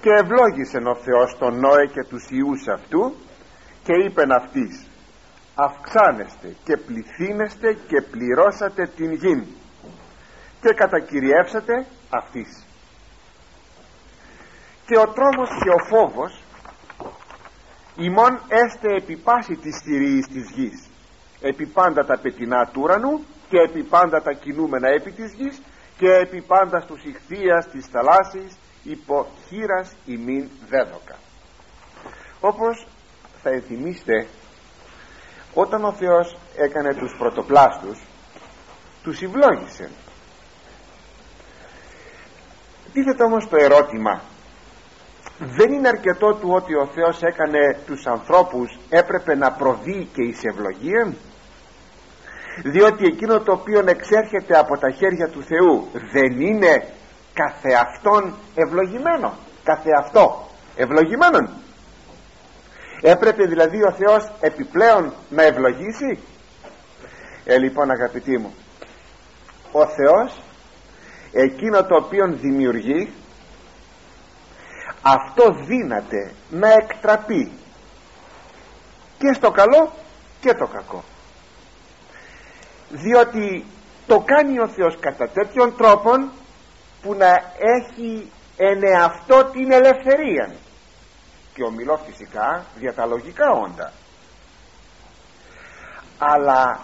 και ευλόγησε ο Θεός τον Νόε και τους ιούς αυτού και είπεν αυτής αυξάνεστε και πληθύνεστε και πληρώσατε την γη και κατακυριεύσατε αυτής και ο τρόμος και ο φόβος ημών έστε επί πάση της θηρίης της γης επί πάντα τα πετεινά του ουρανού και επί πάντα τα κινούμενα επί της γης και επί πάντα στους ηχθείας της θαλάσσης υπό χείρας ημίν δέδοκα. Όπως θα ενθυμίστε όταν ο Θεός έκανε τους πρωτοπλάστους τους ευλόγησε. Τίθεται όμως το ερώτημα δεν είναι αρκετό του ότι ο Θεός έκανε τους ανθρώπους έπρεπε να προβεί και εις ευλογία διότι εκείνο το οποίο εξέρχεται από τα χέρια του Θεού δεν είναι καθεαυτόν ευλογημένο καθεαυτό ευλογημένον έπρεπε δηλαδή ο Θεός επιπλέον να ευλογήσει. Ε λοιπόν αγαπητοί μου ο Θεός εκείνο το οποίο δημιουργεί αυτό δύναται να εκτραπεί και στο καλό και το κακό. Διότι το κάνει ο Θεός κατά τέτοιον τρόπον που να έχει εν εαυτό την ελευθερία. Και ομιλώ φυσικά για τα λογικά όντα. Αλλά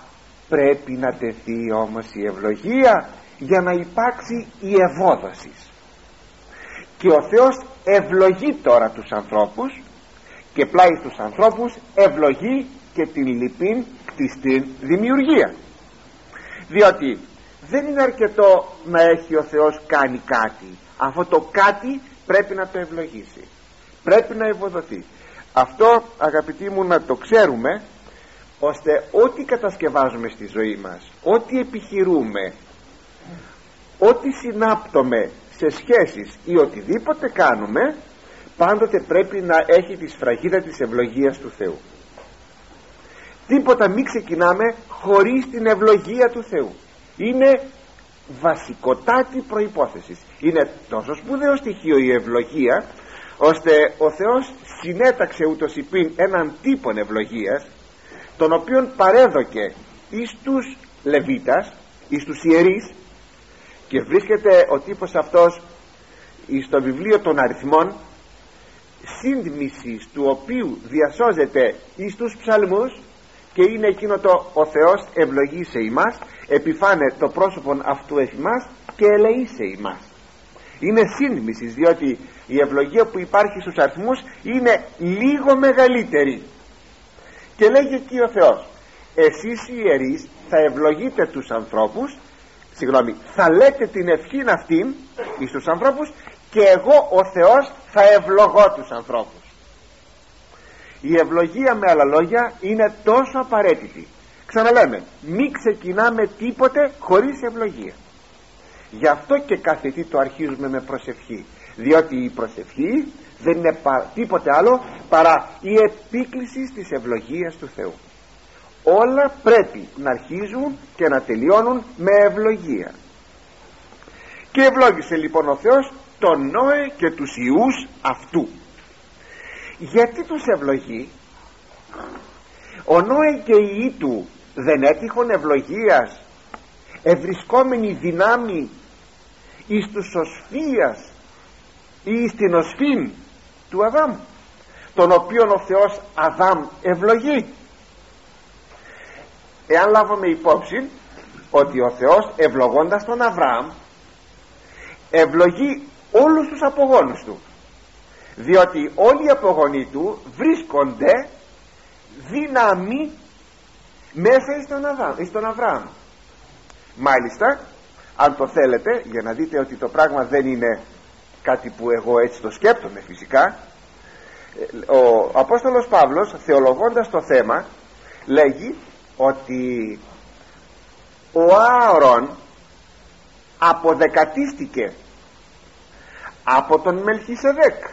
πρέπει να τεθεί όμως η ευλογία για να υπάρξει η ευόδοσης. Και ο Θεός ευλογεί τώρα τους ανθρώπους και πλάι στους ανθρώπους ευλογεί και την λυπήν κτιστήν δημιουργία. Διότι δεν είναι αρκετό να έχει ο Θεός κάνει κάτι. Αυτό το κάτι πρέπει να το ευλογήσει. Πρέπει να ευοδοθεί. Αυτό αγαπητοί μου να το ξέρουμε ώστε ό,τι κατασκευάζουμε στη ζωή μας ό,τι επιχειρούμε ό,τι συνάπτουμε σε σχέσεις ή οτιδήποτε κάνουμε πάντοτε πρέπει να έχει τη σφραγίδα της ευλογίας του Θεού. Τίποτα μην ξεκινάμε χωρίς την ευλογία του Θεού είναι βασικοτάτη προϋπόθεσης. Είναι τόσο σπουδαίο στοιχείο η ευλογία ώστε ο Θεός συνέταξε ούτως υπήν έναν τύπο ευλογίας τον οποίον παρέδοκε εις τους Λεβίτας εις τους ιερείς και βρίσκεται ο τύπος αυτός στο βιβλίο των αριθμών σύντμησης του οποίου διασώζεται εις τους ψαλμούς και είναι εκείνο το ο Θεός ευλογεί σε ημάς επιφάνε το πρόσωπο αυτού εφημάς και ελεεί σε ημάς είναι σύντμησης διότι η ευλογία που υπάρχει στους αριθμούς είναι λίγο μεγαλύτερη. Και λέγει εκεί ο Θεός εσείς οι ιερείς θα ευλογείτε τους ανθρώπους συγγνώμη θα λέτε την ευχήν αυτήν εις τους ανθρώπους και εγώ ο Θεός θα ευλογώ τους ανθρώπους η ευλογία με άλλα λόγια είναι τόσο απαραίτητη. Ξαναλέμε μην ξεκινάμε τίποτε χωρίς ευλογία. Γι' αυτό και κάθε τι το αρχίζουμε με προσευχή. Διότι η προσευχή δεν είναι τίποτε άλλο παρά η επίκληση της ευλογίας του Θεού. Όλα πρέπει να αρχίζουν και να τελειώνουν με ευλογία. Και ευλόγησε λοιπόν ο Θεός τον Νόε και τους ιούς αυτού γιατί τους ευλογεί; Ο Νόε και οι ιοί του δεν έτυχον ευλογίας ευρισκόμενοι δυνάμει εις τους οσφίας ή στην οσφήν του Αδάμ τον οποίον ο Θεός Αδάμ ευλογεί. Εάν λάβουμε υπόψη ότι ο Θεός ευλογώντας τον Αβραάμ ευλογεί όλους τους απογόνους του διότι όλοι οι απογονοί του βρίσκονται δύναμη μέσα στον, Αδάμ, στον Αβραάμ. Μάλιστα αν το θέλετε για να δείτε ότι το πράγμα δεν είναι κάτι που εγώ έτσι το σκέπτομαι φυσικά ο Απόστολος Παύλος θεολογώντας το θέμα λέγει ότι ο Άωρον αποδεκατίστηκε από τον Μελχισεδέκ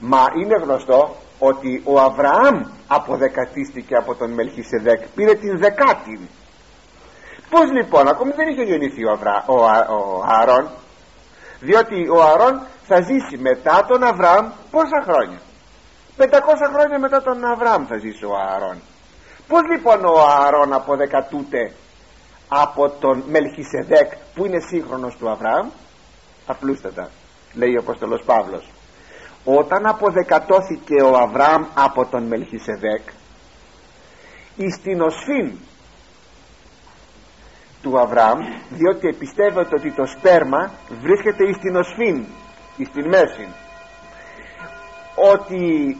μα είναι γνωστό ότι ο Αβραάμ αποδεκατίστηκε από τον Μελχισεδέκ πήρε την δεκάτη. Πως λοιπόν ακόμη δεν είχε γεννηθεί ο, Αβρα, ο, ο Άρον διότι ο Αρών θα ζήσει μετά τον Αβραάμ πόσα χρόνια; 500 χρόνια μετά τον Αβραάμ θα ζήσει ο Αρών πως λοιπόν ο Αρών αποδεκατούται από τον Μελχισεδέκ που είναι σύγχρονος του Αβραάμ; Απλούστατα λέει ο Απόστολος Παύλος όταν αποδεκατώθηκε ο Αβραάμ από τον Μελχισεδέκ εις την οσφήν του Αβραάμ διότι επιστεύεται ότι το σπέρμα βρίσκεται εις την οσφήν εις την μέση ότι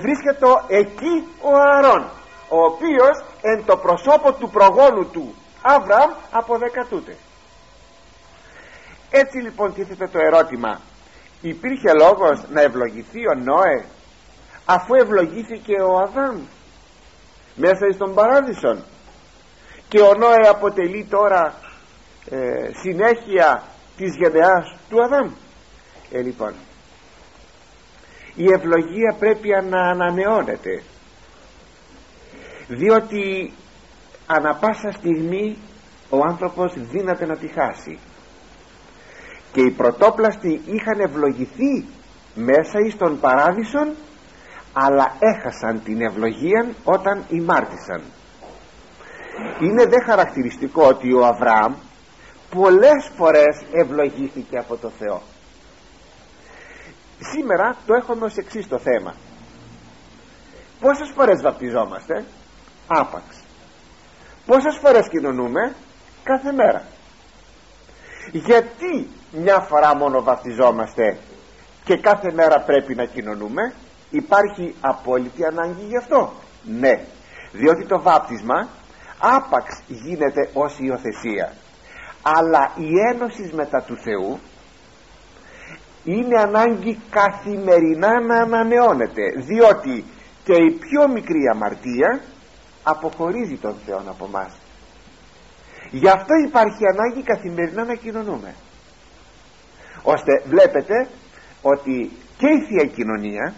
βρίσκεται εκεί ο Αρών ο οποίος εν το προσώπο του προγόνου του Αβραάμ αποδεκατούται. Έτσι λοιπόν τίθεται το ερώτημα υπήρχε λόγος να ευλογηθεί ο Νόε αφού ευλογήθηκε ο Αδάμ μέσα στον παράδεισον. Και ο Νόε αποτελεί τώρα ε, συνέχεια της γενεάς του Αδάμ. Ε λοιπόν η ευλογία πρέπει να ανανεώνεται διότι ανα πάσα στιγμή ο άνθρωπος δύναται να τη χάσει και οι πρωτόπλαστοι είχαν ευλογηθεί μέσα εις τον παράδεισον αλλά έχασαν την ευλογία όταν ημάρτησαν. Είναι δε χαρακτηριστικό ότι ο Αβραάμ πολλές φορές ευλογήθηκε από το Θεό. Σήμερα το έχουμε ως εξής το θέμα. Πόσες φορές βαπτιζόμαστε; Άπαξ. Πόσες φορές κοινωνούμε; Κάθε μέρα. Γιατί μια φορά μόνο βαπτιζόμαστε και κάθε μέρα πρέπει να κοινωνούμε υπάρχει απόλυτη ανάγκη γι' αυτό. Ναι διότι το βάπτισμα άπαξ γίνεται ως υιοθεσία. Αλλά η ένωση μετά του Θεού είναι ανάγκη καθημερινά να ανανεώνεται διότι και η πιο μικρή αμαρτία αποχωρίζει τον Θεό από μας. Γι' αυτό υπάρχει ανάγκη καθημερινά να κοινωνούμε ώστε βλέπετε ότι και η Θεία Κοινωνία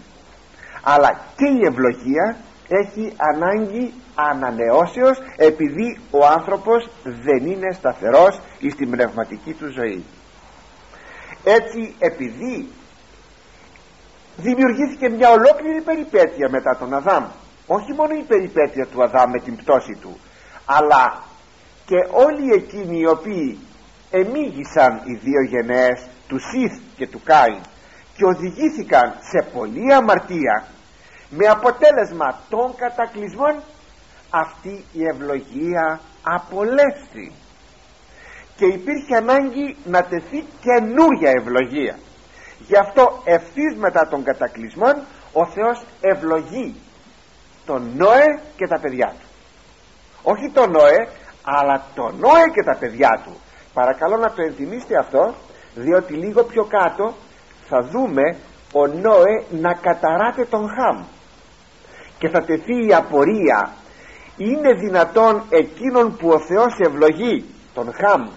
αλλά και η ευλογία έχει ανάγκη ανανεώσεως επειδή ο άνθρωπος δεν είναι σταθερός στην πνευματική του ζωή. Έτσι επειδή δημιουργήθηκε μια ολόκληρη περιπέτεια μετά τον Αδάμ όχι μόνο η περιπέτεια του Αδάμ με την πτώση του αλλά και όλοι εκείνοι οι οποίοι εμίγησαν οι δύο γενναίες του Σιθ και του Κάιν και οδηγήθηκαν σε πολλή αμαρτία με αποτέλεσμα των κατακλυσμών αυτή η ευλογία απολέστη. Και υπήρχε ανάγκη να τεθεί καινούρια ευλογία. Γι' αυτό ευθύς μετά των κατακλυσμών ο Θεός ευλογεί τον Νόε και τα παιδιά του. Όχι τον Νόε αλλά τον Νόε και τα παιδιά του. Παρακαλώ να το ενθυμίστε αυτό διότι λίγο πιο κάτω θα δούμε ο Νόε να καταράτε τον Χαμ. Και θα τεθεί η απορία είναι δυνατόν εκείνον που ο Θεός ευλογεί τον Χαμ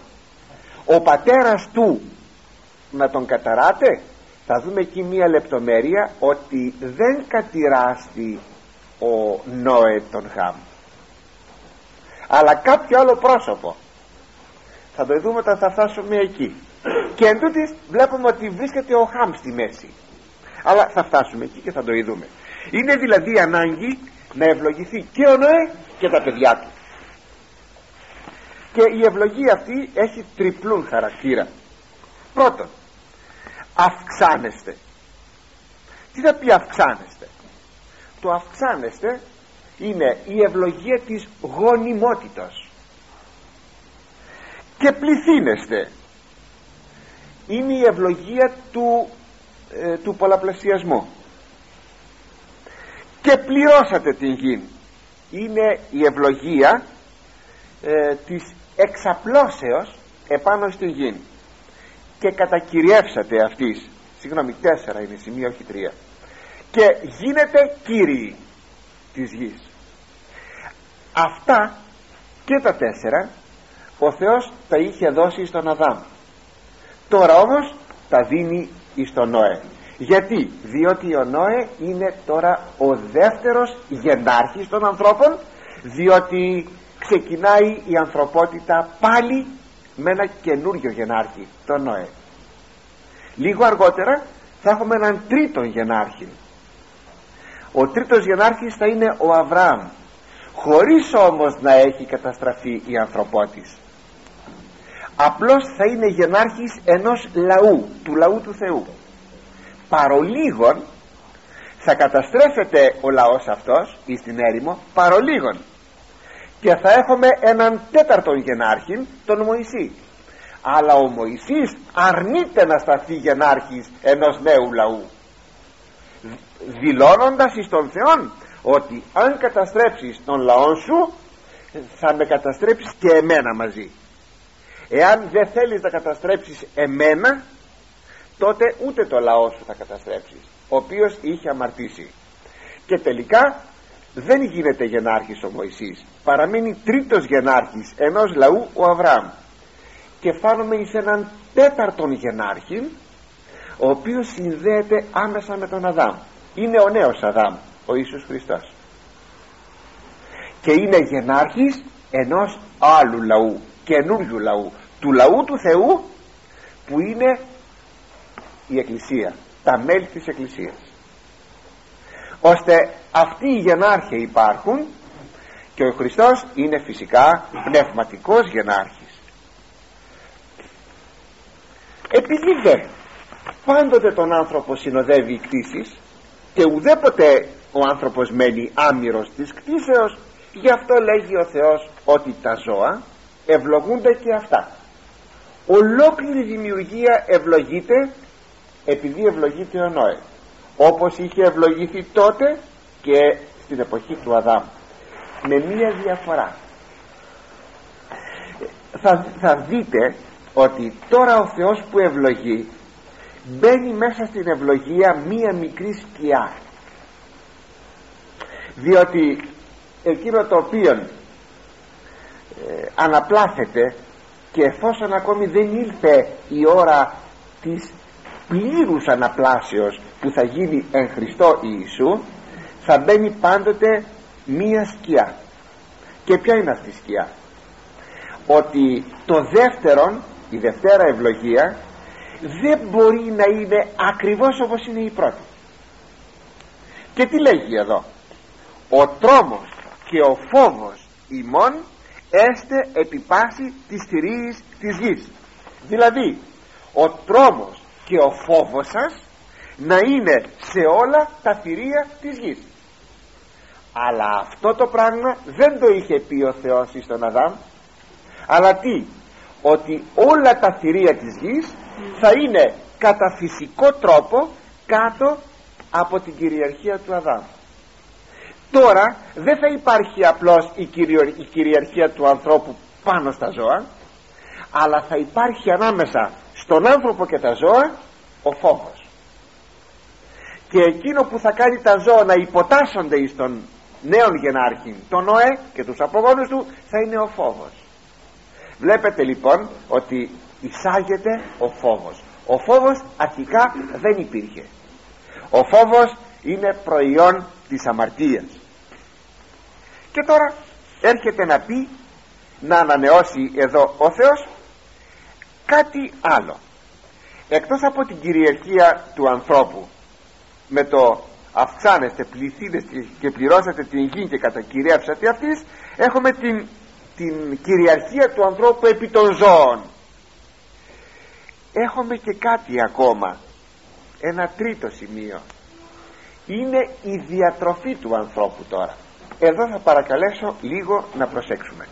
ο πατέρας του να τον καταράτε; Θα δούμε εκεί μία λεπτομέρεια ότι δεν κατηράστη ο Νόε τον Χαμ. Αλλά κάποιο άλλο πρόσωπο. Θα το δούμε όταν θα φτάσουμε εκεί και εν τούτης βλέπουμε ότι βρίσκεται ο Χαμ στη μέση. Αλλά θα φτάσουμε εκεί και θα το ειδούμε. Είναι δηλαδή ανάγκη να ευλογηθεί και ο Νοέ και τα παιδιά του. Και η ευλογία αυτή έχει τριπλούν χαρακτήρα. Πρώτον αυξάνεστε. Τι θα πει αυξάνεστε; Το αυξάνεστε είναι η ευλογία της γονιμότητας. Και πληθύνεστε είναι η ευλογία του, ε, του πολλαπλασιασμού. Και πληρώσατε την γη είναι η ευλογία ε, της εξαπλώσεως επάνω στην γη και κατακυριεύσατε αυτής. Συγγνώμη τέσσερα είναι σημεία όχι τρία. Και γίνετε κύριοι της γης. Αυτά και τα τέσσερα ο Θεός τα είχε δώσει στον Αδάμ τώρα όμως τα δίνει στον Νόε. Γιατί; Διότι ο Νόε είναι τώρα ο δεύτερος γενάρχης των ανθρώπων διότι ξεκινάει η ανθρωπότητα πάλι με ένα καινούριο γενάρχη τον Νόε. Λίγο αργότερα θα έχουμε έναν τρίτον γενάρχη. Ο τρίτος γενάρχης θα είναι ο Αβραάμ. Χωρίς όμως να έχει καταστραφεί η ανθρωπότης απλώς θα είναι γενάρχης ενός λαού του λαού του Θεού. Παρολίγων θα καταστρέφεται ο λαός αυτός ή στην έρημο παρολίγων. Και θα έχουμε έναν τέταρτον γενάρχη τον Μωυσή. Αλλά ο Μωυσής αρνείται να σταθεί γενάρχης ενός νέου λαού δηλώνοντας εις τον Θεόν ότι αν καταστρέψεις τον λαό σου θα με καταστρέψεις και εμένα μαζί εάν δεν θέλεις να καταστρέψεις εμένα τότε ούτε το λαό σου θα καταστρέψεις ο οποίος είχε αμαρτήσει. Και τελικά δεν γίνεται γενάρχης ο Μωυσής παραμένει τρίτος γενάρχης ενός λαού ο Αβραάμ. Και φτάνουμε εις έναν τέταρτον γενάρχη ο οποίος συνδέεται άμεσα με τον Αδάμ. Είναι ο νέος Αδάμ ο Ιησούς Χριστός. Και είναι γενάρχης ενός άλλου λαού καινούριου λαού του λαού του Θεού που είναι η Εκκλησία τα μέλη της Εκκλησίας. Ώστε αυτοί οι γενάρχοι υπάρχουν και ο Χριστός είναι φυσικά πνευματικός γενάρχης. Επειδή δε πάντοτε τον άνθρωπο συνοδεύει η κτήσης και ουδέποτε ο άνθρωπος μένει άμυρος της κτήσεως γι' αυτό λέγει ο Θεός ότι τα ζώα ευλογούνται και αυτά ολόκληρη δημιουργία ευλογείται επειδή ευλογείται ο Νόε όπως είχε ευλογηθεί τότε και στην εποχή του Αδάμ με μία διαφορά. Θα, θα δείτε ότι τώρα ο Θεός που ευλογεί μπαίνει μέσα στην ευλογία μία μικρή σκιά. Διότι εκείνο το οποίο ε, αναπλάθεται και εφόσον ακόμη δεν ήρθε η ώρα της πλήρους αναπλάσεως που θα γίνει εν Χριστώ Ιησού θα μπαίνει πάντοτε μία σκιά. Και ποια είναι αυτή η σκιά; Ότι το δεύτερον η δευτέρα ευλογία δεν μπορεί να είναι ακριβώς όπως είναι η πρώτη. Και τι λέγει εδώ; Ο τρόμος και ο φόβος ημών έστε επί πάση της θηρίας της γης. Δηλαδή ο τρόμος και ο φόβος σας να είναι σε όλα τα θηρία της γης. Αλλά αυτό το πράγμα δεν το είχε πει ο Θεός στον Αδάμ. Αλλά τι ότι όλα τα θηρία της γης θα είναι κατά φυσικό τρόπο κάτω από την κυριαρχία του Αδάμ τώρα δεν θα υπάρχει απλώς η, η κυριαρχία του ανθρώπου πάνω στα ζώα αλλά θα υπάρχει ανάμεσα στον άνθρωπο και τα ζώα ο φόβος. Και εκείνο που θα κάνει τα ζώα να υποτάσσονται εις τον νέον γενάρχη τον Νοέ και τους απογόνους του θα είναι ο φόβος. Βλέπετε λοιπόν ότι εισάγεται ο φόβος. Ο φόβος αρχικά δεν υπήρχε. Ο φόβος είναι προϊόν της αμαρτίας και τώρα έρχεται να πει να ανανεώσει εδώ ο Θεός κάτι άλλο. Εκτός από την κυριαρχία του ανθρώπου με το αυξάνεστε πληθύνεστε και πληρώσατε την γη και κατακυριεύσατε αυτής έχουμε την, την κυριαρχία του ανθρώπου επί των ζώων. Έχουμε και κάτι ακόμα ένα τρίτο σημείο. Είναι η διατροφή του ανθρώπου τώρα εδώ θα παρακαλέσω λίγο να προσέξουμε.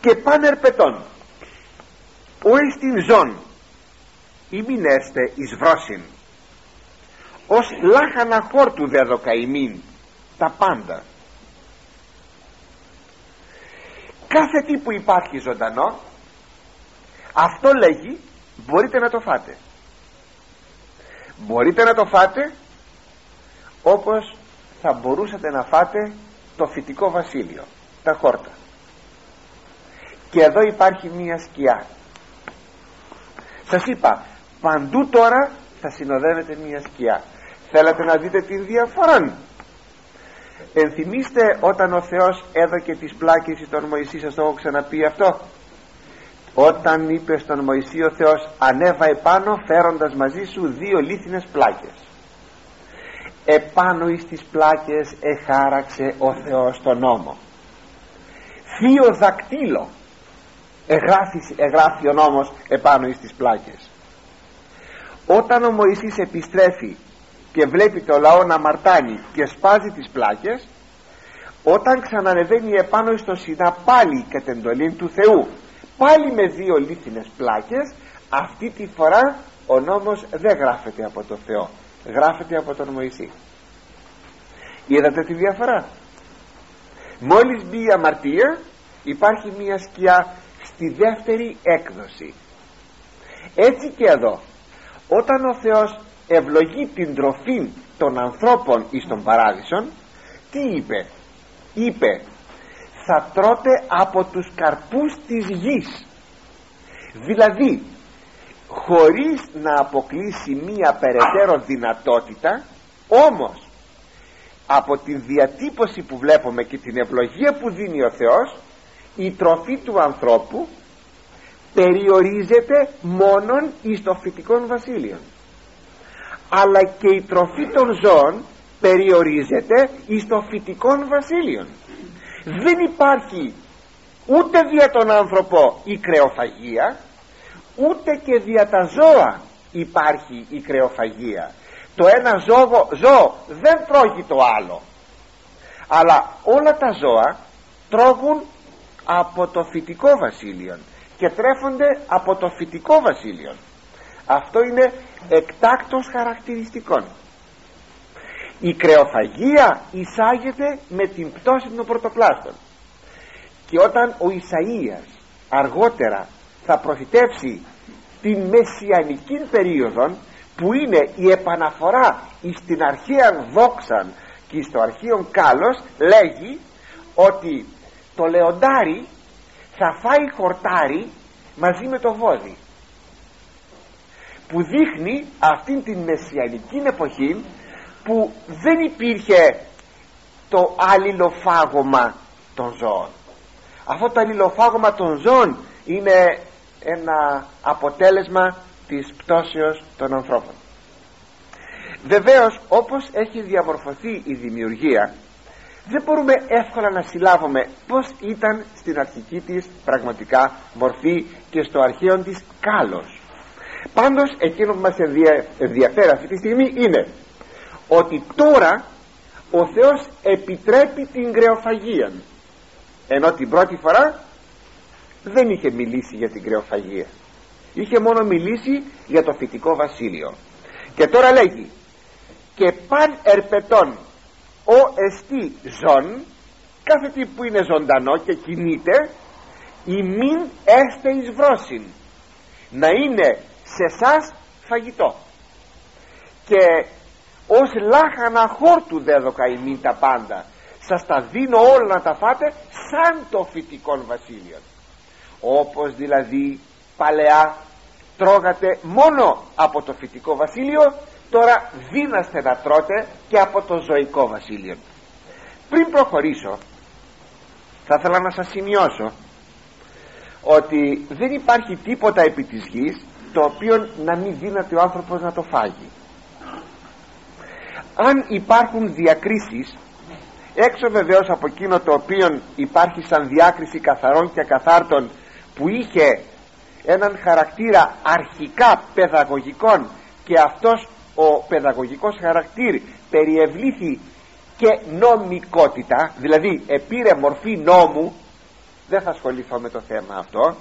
Και πάνε πετών ο εις την ζών μην έστε εις βρόσιν. Ως λάχανα χόρτου δεδοκαημήν τα πάντα. Κάθε τι που υπάρχει ζωντανό αυτό λέγει μπορείτε να το φάτε. Μπορείτε να το φάτε όπως θα μπορούσατε να φάτε το φυτικό βασίλειο τα χόρτα. Και εδώ υπάρχει μία σκιά. Σας είπα παντού τώρα θα συνοδεύεται μία σκιά. Θέλετε να δείτε την διαφορά. Ενθυμίστε όταν ο Θεός έδωκε τις πλάκες στον Μωυσή σας το έχω ξαναπεί αυτό. Όταν είπε στον Μωυσή ο Θεός ανέβα επάνω φέροντας μαζί σου δύο λίθινες πλάκες επάνω εις τις πλάκες εχάραξε ο Θεός τον νόμο. Θείο δακτύλο εγγράφει, εγγράφει ο νόμος επάνω εις τις πλάκες. Όταν ο Μωυσής επιστρέφει και βλέπει το λαό να μαρτάνει και σπάζει τις πλάκες όταν ξανανεβαίνει επάνω στο Σινά πάλι κατ' εντολή του Θεού πάλι με δύο λίθινες πλάκες αυτή τη φορά ο νόμος δεν γράφεται από το Θεό γράφεται από τον Μωυσή. Είδατε τη διαφορά; Μόλις μπει η αμαρτία υπάρχει μια σκιά στη δεύτερη έκδοση. Έτσι και εδώ όταν ο Θεός ευλογεί την τροφή των ανθρώπων εις τον παράδεισον τι είπε; Είπε θα τρώτε από τους καρπούς της γης δηλαδή χωρίς να αποκλείσει μία περαιτέρω δυνατότητα όμως από τη διατύπωση που βλέπουμε και την ευλογία που δίνει ο Θεός η τροφή του ανθρώπου περιορίζεται μόνον εις το φυτικό βασίλειο αλλά και η τροφή των ζώων περιορίζεται εις το φυτικό βασίλειο δεν υπάρχει ούτε δια τον άνθρωπο η κρεοφαγία ούτε και δια τα ζώα υπάρχει η κρεοφαγία. Το ένα ζώο, ζώο δεν τρώγει το άλλο. Αλλά όλα τα ζώα τρώγουν από το φυτικό βασίλειο και τρέφονται από το φυτικό βασίλειο αυτό είναι εκτάκτος χαρακτηριστικών. Η κρεοφαγία εισάγεται με την πτώση των πρωτοπλάστων και όταν ο Ισαΐας αργότερα θα προφητεύσει την μεσιανική περίοδο που είναι η επαναφορά στην αρχαία δόξαν και στο αρχαίο κάλος λέγει ότι το λεοντάρι θα φάει χορτάρι μαζί με το βόδι που δείχνει αυτήν την μεσιανική εποχή που δεν υπήρχε το αλληλοφάγωμα των ζώων. Αυτό το αλληλοφάγωμα των ζώων είναι ένα αποτέλεσμα της πτώσεως των ανθρώπων. Βεβαίως όπως έχει διαμορφωθεί η δημιουργία δεν μπορούμε εύκολα να συλλάβουμε πως ήταν στην αρχική της πραγματικά μορφή και στο αρχαίο της κάλος. Πάντως εκείνο που μας ενδιαφέρει αυτή τη στιγμή είναι ότι τώρα ο Θεός επιτρέπει την κρεοφαγία ενώ την πρώτη φορά δεν είχε μιλήσει για την κρεοφαγία. Είχε μόνο μιλήσει για το φυτικό βασίλειο. Και τώρα λέγει και παν ερπετών ο εστί ζών κάθε τι που είναι ζωντανό και κινείται η μην έστε εις βρόσιν να είναι σε εσά φαγητό και ως λάχανα χόρτου δέδοκα ημίν τα πάντα σας τα δίνω όλα να τα φάτε σαν το φυτικό βασίλειο όπως δηλαδή παλαιά τρώγατε μόνο από το φυτικό βασίλειο τώρα δίναστε να τρώτε και από το ζωικό βασίλειο. Πριν προχωρήσω θα ήθελα να σας σημειώσω ότι δεν υπάρχει τίποτα επί της γης το οποίο να μην δύναται ο άνθρωπος να το φάγει. Αν υπάρχουν διακρίσεις έξω βεβαίως από εκείνο το οποίο υπάρχει σαν διάκριση καθαρών και ακαθάρτων που είχε έναν χαρακτήρα αρχικά παιδαγωγικών και αυτός ο παιδαγωγικός χαρακτήρ περιευλήθη και νομικότητα δηλαδή επήρε μορφή νόμου δεν θα ασχοληθώ με το θέμα αυτό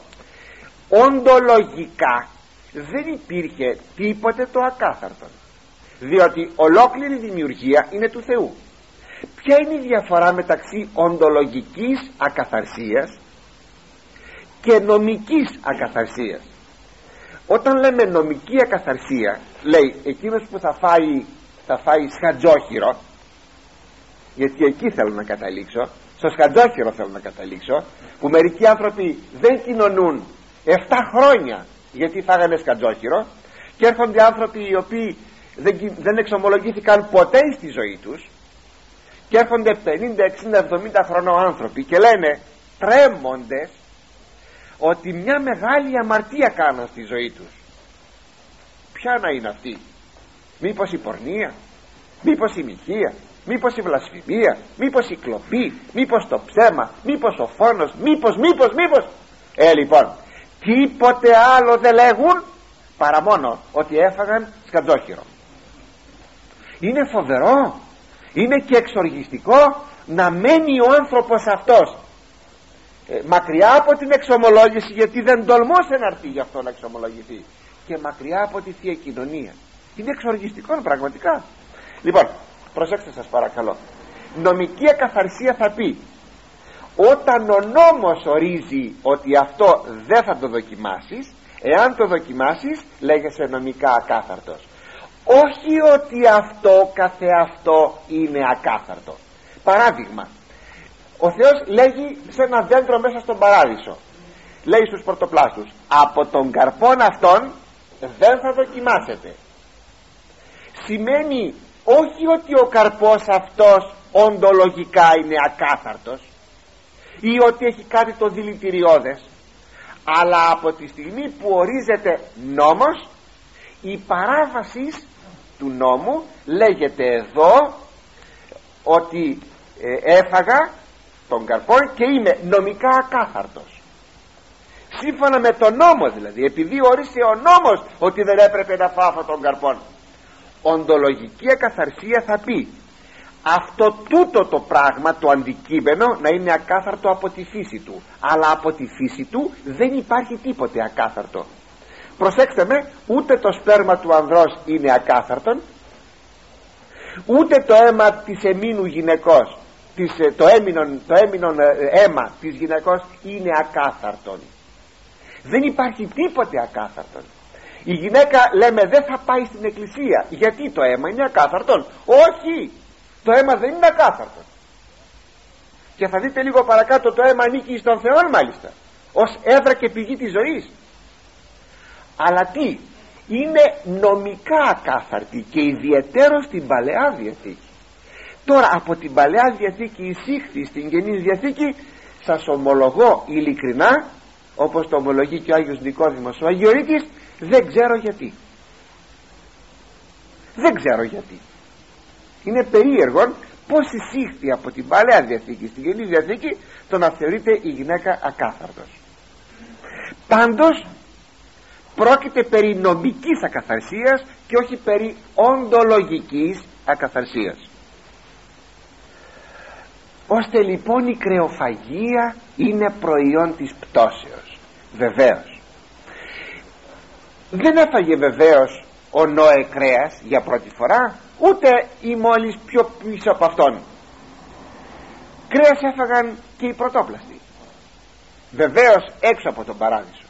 οντολογικά δεν υπήρχε τίποτε το ακάθαρτο διότι ολόκληρη δημιουργία είναι του Θεού. Ποια είναι η διαφορά μεταξύ οντολογικής ακαθαρσίας και νομικής ακαθαρσίας. Όταν λέμε νομική ακαθαρσία λέει εκείνος που θα φάει θα φάει σχατζόχυρο γιατί εκεί θέλω να καταλήξω στο σχατζόχυρο θέλω να καταλήξω που μερικοί άνθρωποι δεν κοινωνούν 7 χρόνια γιατί φάγανε σκατζόχυρο και έρχονται άνθρωποι οι οποίοι δεν, δεν εξομολογήθηκαν ποτέ στη ζωή τους και έρχονται 50, 60, 70 χρονών άνθρωποι και λένε τρέμοντες ότι μια μεγάλη αμαρτία κάναν στη ζωή τους. Ποια να είναι αυτή; Μήπως η πορνεία μήπως η μοιχεία μήπως η βλασφημία μήπως η κλοπή μήπως το ψέμα μήπως ο φόνος μήπως μήπως μήπως. Ε λοιπόν τίποτε άλλο δεν λέγουν παρά μόνο ότι έφαγαν σκαντόχυρο είναι φοβερό είναι και εξοργιστικό να μένει ο άνθρωπος αυτός ε, μακριά από την εξομολόγηση γιατί δεν τολμούσε να έρθει γι' αυτό να εξομολογηθεί. Και μακριά από τη Θεία Κοινωνία. Είναι εξοργιστικό πραγματικά. Λοιπόν προσέξτε σας παρακαλώ. Νομική ακαθαρσία θα πει όταν ο νόμος ορίζει ότι αυτό δεν θα το δοκιμάσεις εάν το δοκιμάσεις λέγεσαι νομικά ακάθαρτος όχι ότι αυτό καθεαυτό είναι ακάθαρτο. Παράδειγμα ο Θεός λέγει σε ένα δέντρο μέσα στον παράδεισο. Λέει στους πρωτοπλάστους από τον καρπόν αυτόν δεν θα δοκιμάσετε σημαίνει όχι ότι ο καρπός αυτός οντολογικά είναι ακάθαρτος ή ότι έχει κάτι το δηλητηριώδες αλλά από τη στιγμή που ορίζεται νόμος η παράβαση του νόμου λέγεται εδώ ότι ε, έφαγα τον καρπό και είμαι νομικά ακάθαρτος. Σύμφωνα με τον νόμο δηλαδή επειδή όρισε ο νόμος ότι δεν έπρεπε να φάω τον καρπόν οντολογική ακαθαρσία θα πει αυτό τούτο το πράγμα το αντικείμενο να είναι ακάθαρτο από τη φύση του. Αλλά από τη φύση του δεν υπάρχει τίποτε ακάθαρτο. Προσέξτε με ούτε το σπέρμα του ανδρός είναι ακάθαρτον ούτε το αίμα της εμίνου γυναικός της, ε, το, έμεινον, το έμεινον ε, αίμα της γυναικός είναι ακάθαρτον. Δεν υπάρχει τίποτε ακάθαρτον. Η γυναίκα λέμε δεν θα πάει στην εκκλησία. Γιατί το αίμα είναι ακάθαρτον; Όχι! Το αίμα δεν είναι ακάθαρτον. Και θα δείτε λίγο παρακάτω το αίμα ανήκει στον Θεό μάλιστα ως έδρα και πηγή της ζωής. Αλλά τι είναι νομικά ακάθαρτη και ιδιαίτερο στην Παλαιά Διαθήκη τώρα από την Παλαιά Διαθήκη εισήχθη στην Καινή Διαθήκη σας ομολογώ ειλικρινά όπως το ομολογεί και ο Άγιος Νικόδημος ο Αγιορείτης δεν ξέρω γιατί. Δεν ξέρω γιατί. Είναι περίεργο πως εισήχθη από την Παλαιά Διαθήκη στην Καινή Διαθήκη το να θεωρείται η γυναίκα ακάθαρτος. Πάντως πρόκειται περί νομικής ακαθαρσίας και όχι περί οντολογικής ακαθαρσίας ώστε λοιπόν η κρεοφαγία είναι προϊόν της πτώσεως. Βεβαίως. Δεν έφαγε βεβαίως ο Νόε κρέας για πρώτη φορά ούτε η μόλις πιο πίσω από αυτόν. Κρέας έφαγαν και οι πρωτόπλαστοι. Βεβαίως έξω από τον παράδεισο.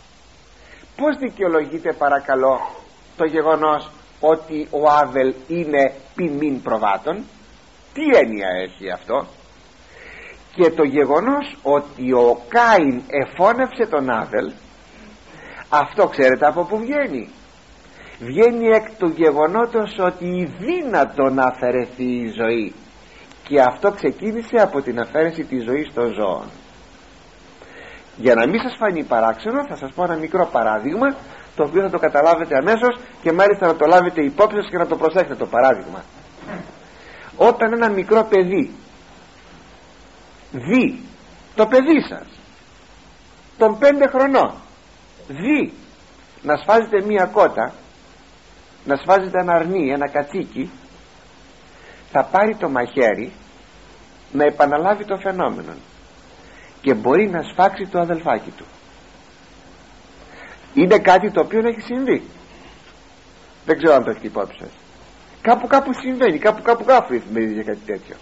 Πως δικαιολογείται παρακαλώ το γεγονός ότι ο Άβελ είναι ποιμήν προβάτων; Τι έννοια έχει αυτό; Και το γεγονός ότι ο Κάιν εφώνευσε τον Άβελ αυτό ξέρετε από που βγαίνει. Βγαίνει εκ του γεγονότος ότι δύνατο να αφαιρεθεί η ζωή. Και αυτό ξεκίνησε από την αφαίρεση της ζωής των ζώων. Για να μην σας φανεί παράξενο θα σας πω ένα μικρό παράδειγμα το οποίο θα το καταλάβετε αμέσως και μάλιστα να το λάβετε υπόψη σας και να το προσέχετε το παράδειγμα. Όταν ένα μικρό παιδί δει το παιδί σας. Των πέντε χρονών. Δει να σφάζετε μία κότα να σφάζετε ένα αρνί, ένα κατσίκι θα πάρει το μαχαίρι να επαναλάβει το φαινόμενο και μπορεί να σφάξει το αδελφάκι του. Είναι κάτι το οποίο έχει συμβεί. Δεν ξέρω αν το έχετε υπόψη σας. Κάπου κάπου συμβαίνει κάπου κάπου κάπου εφημερίδη για κάτι τέτοιο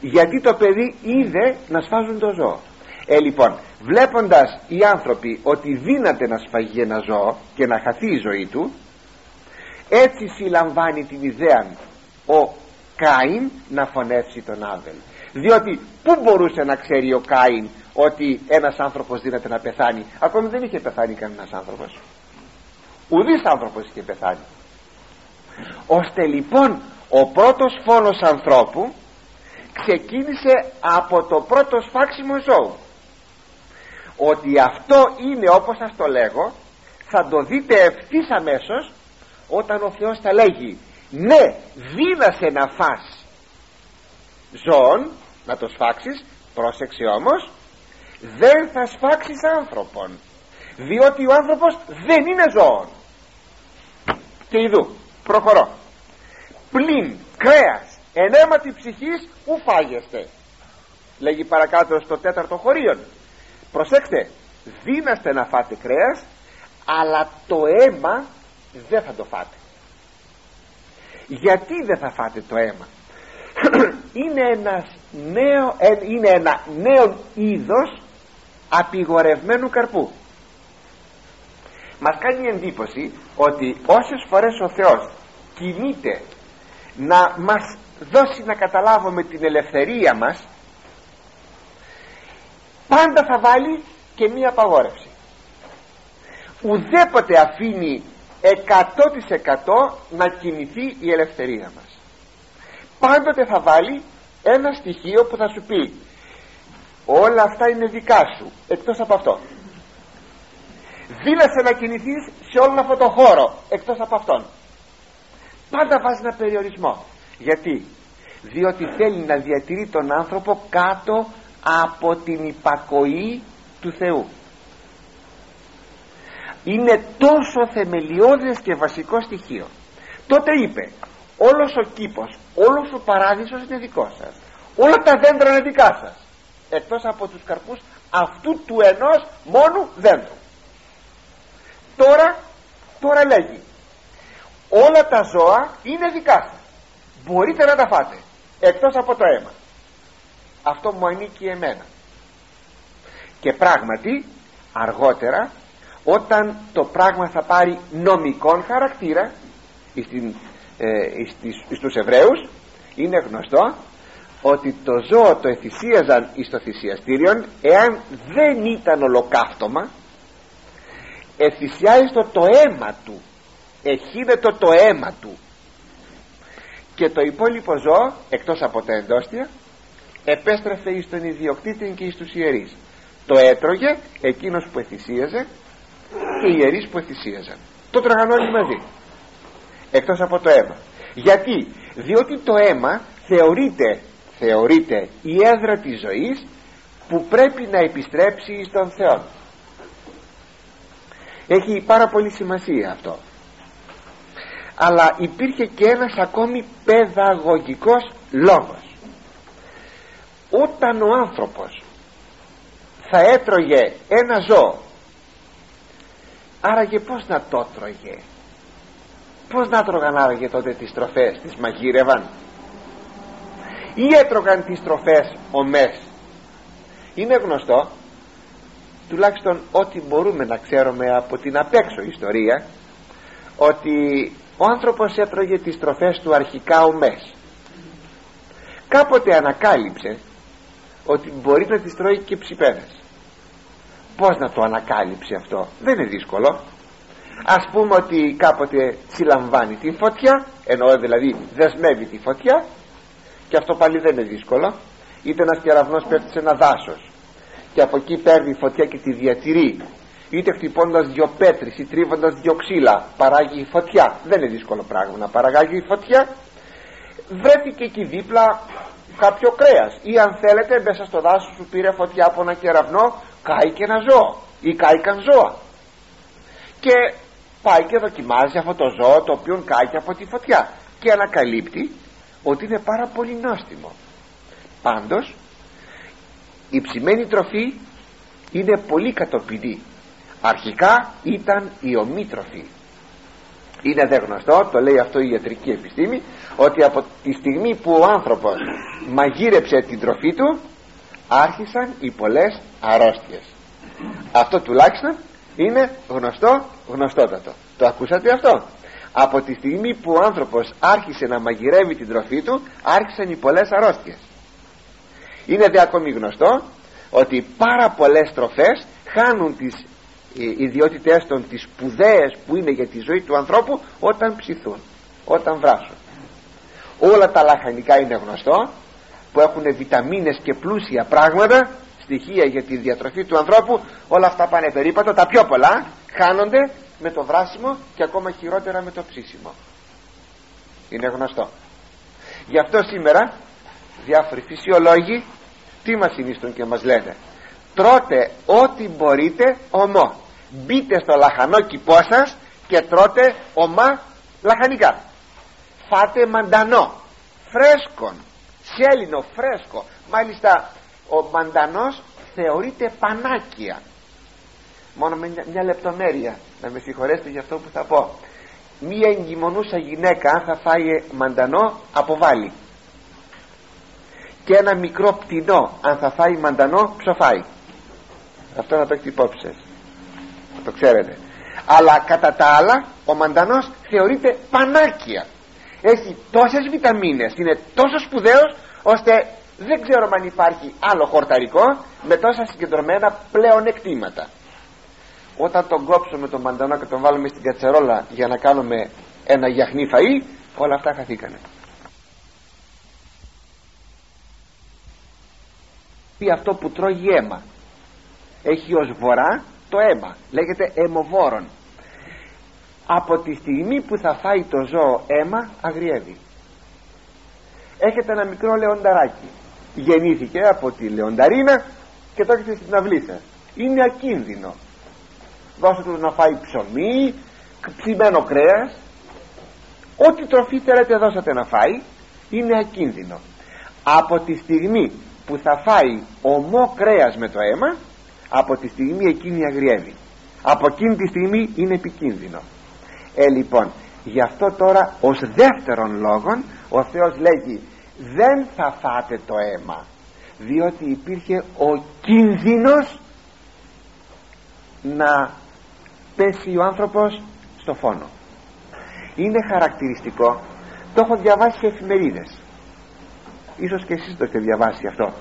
γιατί το παιδί είδε να σφάζουν το ζώο. Ε λοιπόν βλέποντας οι άνθρωποι ότι δύναται να σφαγεί ένα ζώο και να χαθεί η ζωή του έτσι συλλαμβάνει την ιδέα ο Κάιν να φωνεύσει τον Άβελ. Διότι πού μπορούσε να ξέρει ο Κάιν ότι ένας άνθρωπος δύναται να πεθάνει; Ακόμη δεν είχε πεθάνει κανένας άνθρωπος. Ουδής άνθρωπος είχε πεθάνει. Ώστε λοιπόν ο πρώτος φόνος ανθρώπου ξεκίνησε από το πρώτο σφάξιμο ζώου ότι αυτό είναι όπως σας το λέγω θα το δείτε ευθύς αμέσως όταν ο Θεός θα λέγει. Ναι δύνασε να φας ζώων να το σφάξεις πρόσεξε όμως δεν θα σφάξεις άνθρωπον διότι ο άνθρωπος δεν είναι ζώων και ειδού προχωρώ. Πλην κρέας ενέματι ψυχής ου φάγεστε; Λέγει παρακάτω στο τέταρτο χωρίον. Προσέξτε δύναστε να φάτε κρέας αλλά το αίμα δεν θα το φάτε. Γιατί δεν θα φάτε το αίμα; Είναι, ένας νέο, ε, είναι ένα νέο είδος απειγορευμένου καρπού. Μας κάνει εντύπωση ότι όσες φορές ο Θεός κινείται να μας δώσει να καταλάβουμε την ελευθερία μας πάντα θα βάλει και μία απαγόρευση. Ουδέποτε αφήνει 100% να κινηθεί η ελευθερία μας. Πάντοτε θα βάλει ένα στοιχείο που θα σου πει όλα αυτά είναι δικά σου εκτός από αυτό δίλασε να κινηθείς σε όλον αυτό το χώρο εκτός από αυτόν. Πάντα βάζεις ένα περιορισμό γιατί; Διότι θέλει να διατηρεί τον άνθρωπο κάτω από την υπακοή του Θεού. Είναι τόσο θεμελιώδες και βασικό στοιχείο. Τότε είπε όλος ο κήπος όλος ο παράδεισος είναι δικός σας. Όλα τα δέντρα είναι δικά σας. Εκτός από τους καρπούς αυτού του ενός μόνου δέντρου τώρα τώρα λέγει όλα τα ζώα είναι δικά σας μπορείτε να τα φάτε εκτός από το αίμα. Αυτό μου ανήκει εμένα. Και πράγματι αργότερα όταν το πράγμα θα πάρει νομικόν χαρακτήρα στην, ε, στους Εβραίους είναι γνωστό ότι το ζώο το εθυσίαζαν εις το θυσιαστήριο εάν δεν ήταν ολοκαύτωμα εθυσιάζεται το αίμα του εχύνεται το αίμα του και το υπόλοιπο ζώο εκτός από τα εντόστια επέστρεφε εις τον ιδιοκτήτη και εις τους ιερείς. Το έτρωγε εκείνος που εθυσίαζε και οι ιερείς που εθυσίαζαν. Το τρώγαν όλοι μαζί εκτός από το αίμα. Γιατί; Διότι το αίμα θεωρείται θεωρείται η έδρα της ζωής που πρέπει να επιστρέψει στον Θεό. Έχει πάρα πολύ σημασία αυτό αλλά υπήρχε και ένας ακόμη παιδαγωγικός λόγος. Όταν ο άνθρωπος θα έτρωγε ένα ζώο άραγε πως να το τρώγε; Πως να τρώγαν άραγε τότε τις τροφές τις μαγείρευαν; Ή έτρωγαν τις τροφές ομές είναι γνωστό τουλάχιστον ό,τι μπορούμε να ξέρουμε από την απέξω ιστορία ότι ο άνθρωπος έτρωγε τις τροφές του αρχικά ομές κάποτε ανακάλυψε ότι μπορεί να τις τρώει και ψηπέδες πως να το ανακάλυψε αυτό; Δεν είναι δύσκολο. Ας πούμε ότι κάποτε συλλαμβάνει την φωτιά εννοώ δηλαδή δεσμεύει τη φωτιά και αυτό πάλι δεν είναι δύσκολο. Είτε ένας κεραυνός πέφτει σε ένα δάσος. Και από εκεί παίρνει φωτιά και τη διατηρεί είτε χτυπώντας δυο πέτρες ή τρίβοντας δυο ξύλα παράγει φωτιά. Δεν είναι δύσκολο πράγμα να παραγάγει φωτιά. Βρέθηκε εκεί δίπλα κάποιο κρέας ή αν θέλετε μέσα στο δάσος σου πήρε φωτιά από ένα κεραυνό κάει και ένα ζώο ή κάηκαν ζώα. Και πάει και δοκιμάζει αυτό το ζώο το οποίο κάει και από τη φωτιά και ανακαλύπτει ότι είναι πάρα πολύ νόστιμο. Πάντως η ψημένη τροφή είναι πολύ κατοπινή αρχικά ήταν η ομήτροφη. Είναι δε γνωστό, το λέει αυτό η ιατρική επιστήμη ότι από τη στιγμή που ο άνθρωπος μαγείρεψε την τροφή του άρχισαν οι πολλές αρρώστιες. Αυτό τουλάχιστον είναι γνωστό γνωστότατο. Το ακούσατε αυτό; Από τη στιγμή που ο άνθρωπος άρχισε να μαγειρεύει την τροφή του άρχισαν οι πολλές αρρώστιες. Είναι δε ακόμη γνωστό ότι πάρα πολλές τροφές χάνουν τις ιδιότητές των τις σπουδαίες που είναι για τη ζωή του ανθρώπου όταν ψηθούν όταν βράσουν. Όλα τα λαχανικά είναι γνωστό που έχουν βιταμίνες και πλούσια πράγματα στοιχεία για τη διατροφή του ανθρώπου. Όλα αυτά πάνε περίπατο τα πιο πολλά χάνονται με το βράσιμο και ακόμα χειρότερα με το ψήσιμο. Είναι γνωστό. Γι' αυτό σήμερα διάφοροι φυσιολόγοι τι μας συνιστούν και μας λένε; Τρώτε ό,τι μπορείτε ομό μπείτε στο λαχανό κηπός σας και τρώτε ομά λαχανικά. Φάτε μαντανό φρέσκον σέλινο φρέσκο. Μάλιστα ο μαντανός θεωρείται πανάκια. Μόνο με μια, λεπτομέρεια να με συγχωρέσετε για αυτό που θα πω. Μία εγκυμονούσα γυναίκα αν θα φάει μαντανό αποβάλλει. Και ένα μικρό πτηνό αν θα φάει μαντανό ψοφάει. Αυτό να το έχετε υπόψη σας το ξέρετε. Αλλά κατά τα άλλα ο μαντανός θεωρείται πανάκια. Έχει τόσες βιταμίνες είναι τόσο σπουδαίος ώστε δεν ξέρω αν υπάρχει άλλο χορταρικό με τόσα συγκεντρωμένα πλέον εκτήματα όταν τον κόψουμε τον μαντανό και τον βάλουμε στην κατσερόλα για να κάνουμε ένα γιαχνί φαΐ όλα αυτά χαθήκανε. Πει αυτό που τρώγει αίμα. Έχει ως βορρά το αίμα λέγεται αιμοβόρον. Από τη στιγμή που θα φάει το ζώο αίμα αγριεύει. Έχετε ένα μικρό λεονταράκι. Γεννήθηκε από τη λεονταρίνα και το έχετε στην αυλή σας. Είναι ακίνδυνο. Δώστε του να φάει ψωμί ψημένο κρέας. Ό,τι τροφή θέλετε δώσατε να φάει. Είναι ακίνδυνο. Από τη στιγμή που θα φάει ομό κρέας με το αίμα από τη στιγμή εκείνη αγριεύει από εκείνη τη στιγμή είναι επικίνδυνο. Ε λοιπόν γι' αυτό τώρα ως δεύτερον λόγον ο Θεός λέγει δεν θα φάτε το αίμα διότι υπήρχε ο κίνδυνος να πέσει ο άνθρωπος στο φόνο είναι χαρακτηριστικό το έχω διαβάσει σε εφημερίδες. Ίσως και εσείς το έχετε διαβάσει αυτό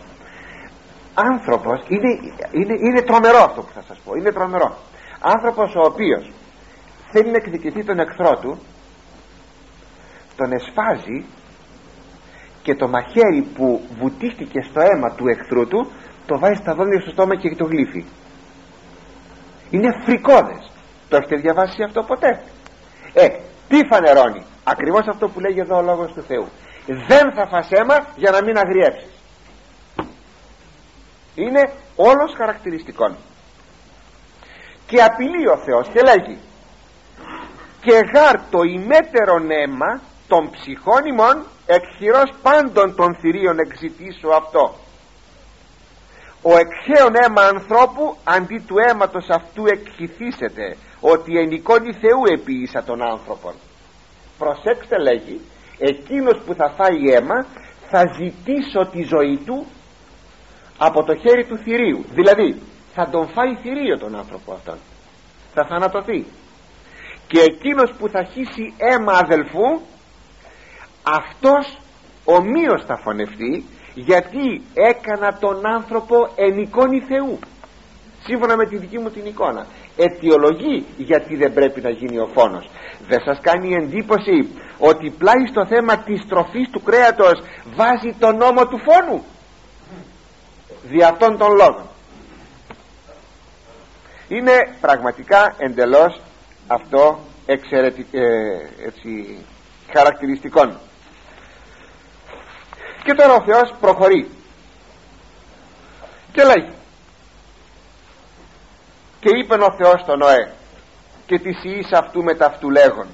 άνθρωπος είναι, είναι, είναι τρομερό αυτό που θα σας πω είναι τρομερό. Άνθρωπος ο οποίος θέλει να εκδικηθεί τον εχθρό του τον εσφάζει και το μαχαίρι που βουτήχτηκε στο αίμα του εχθρού του το βάζει στα δόντια στο στόμα και το γλύφει. Είναι φρικόδες. Το έχετε διαβάσει αυτό ποτέ; Ε τι φανερώνει; Ακριβώς αυτό που λέγει εδώ ο λόγος του Θεού. Δεν θα φας αίμα για να μην αγριέψεις είναι όλος χαρακτηριστικών. Και απειλεί ο Θεός και λέγει και γάρ το ημέτερον αίμα των ψυχών ημών εκχειρός πάντων των θηρίων εξητήσω αυτό. Ο εκχέων αίμα ανθρώπου αντί του αίματος αυτού εκχυθήσεται ότι εν εικόνη Θεού επίησα τον άνθρωπον προσέξτε λέγει εκείνος που θα φάει αίμα θα ζητήσω τη ζωή του από το χέρι του θηρίου. Δηλαδή θα τον φάει θηρίο τον άνθρωπο αυτόν. Θα θανατωθεί. Και εκείνος που θα χύσει αίμα αδελφού αυτός ομοίως θα φωνευτεί γιατί έκανα τον άνθρωπο εν εικόνη Θεού. Σύμφωνα με τη δική μου την εικόνα. Αιτιολογεί γιατί δεν πρέπει να γίνει ο φόνος. Δεν σας κάνει εντύπωση ότι πλάι στο θέμα της τροφής του κρέατος βάζει τον νόμο του φόνου δι' αυτόν τον λόγο. Είναι πραγματικά εντελώς αυτό εξαιρετικ, ε, έτσι, χαρακτηριστικών και τώρα ο Θεός προχωρεί. Και λέει και είπε ο Θεός στον Νοέ και της ιής αυτού με αυτού λέγον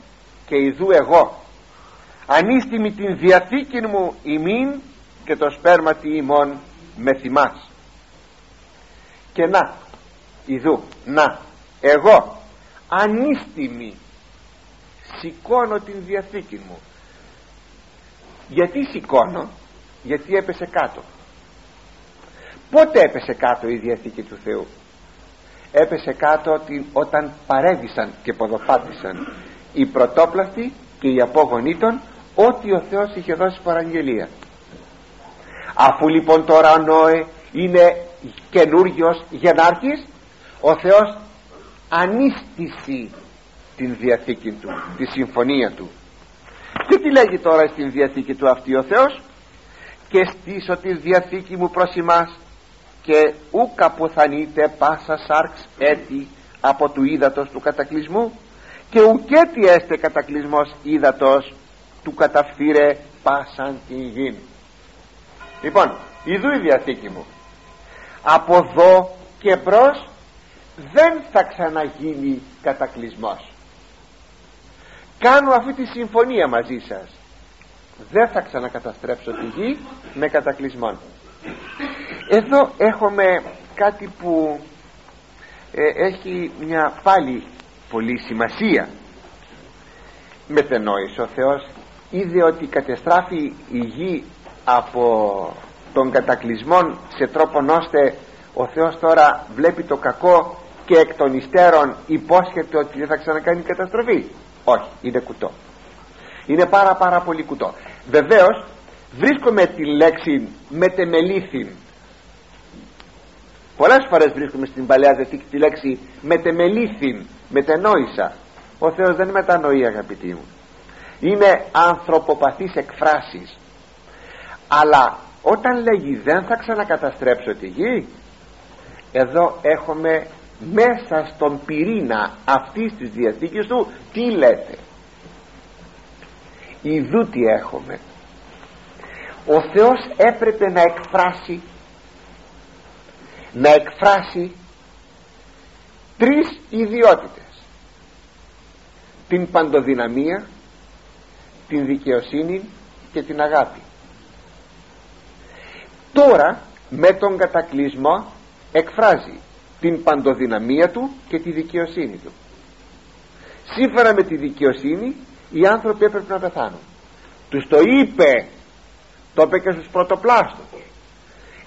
και ιδού εγώ. Ανίστημη την διαθήκη μου ημίν και το σπέρμα τη ημών με θυμάς και να ιδού να εγώ ανίστημη σηκώνω την διαθήκη μου. Γιατί σηκώνω; Γιατί έπεσε κάτω. Πότε έπεσε κάτω η Διαθήκη του Θεού; Έπεσε κάτω όταν παρέβησαν και ποδοπάτησαν οι πρωτόπλαστοι και οι απόγονοί των ό,τι ο Θεός είχε δώσει παραγγελία αφού λοιπόν τώρα ο Νόε είναι καινούργιος γενάρχης ο Θεός ανίστηση την Διαθήκη του τη συμφωνία του. Και τι λέγει τώρα στην Διαθήκη του αυτή ο Θεός; Και στήσω τη διαθήκη μου προς εμάς και ούκα αποθανείται πάσα σάρξ έτη από του ύδατος του κατακλυσμού και ουκέτι έστε κατακλυσμός ύδατος του καταφύρε πάσαν την γη λοιπόν ειδού η διαθήκη μου. Από εδώ και μπρος δεν θα ξαναγίνει κατακλυσμός. Κάνω αυτή τη συμφωνία μαζί σας. Δεν θα ξανακαταστρέψω τη γη με κατακλυσμόν. Εδώ έχουμε κάτι που ε, έχει μια πάλι πολύ σημασία. Μετενόησε ο Θεός είδε ότι κατεστράφει η γη από τον κατακλυσμό σε τρόπον ώστε ο Θεός τώρα βλέπει το κακό και εκ των υστέρων υπόσχεται ότι δεν θα ξανακάνει καταστροφή. Όχι είναι κουτό. Είναι πάρα πάρα πολύ κουτό. Βεβαίως βρίσκουμε τη λέξη μετεμελήθην πολλές φορές βρίσκουμε στην Παλαιά Διαθήκη τη λέξη μετεμελήθην μετενόησα. Ο Θεός δεν μετανοεί αγαπητοί μου. Είναι ανθρωποπαθείς εκφράσεις αλλά όταν λέγει δεν θα ξανακαταστρέψω τη γη εδώ έχουμε μέσα στον πυρήνα αυτής της Διαθήκης του τι λέτε; Ιδού τι έχουμε. Ο Θεός έπρεπε να εκφράσει να εκφράσει τρεις ιδιότητες. Την παντοδυναμία την δικαιοσύνη και την αγάπη τώρα με τον κατακλυσμό εκφράζει την παντοδυναμία του και τη δικαιοσύνη του. Σύμφωνα με τη δικαιοσύνη οι άνθρωποι έπρεπε να πεθάνουν. Τους το είπε το είπε και στους πρωτοπλάστους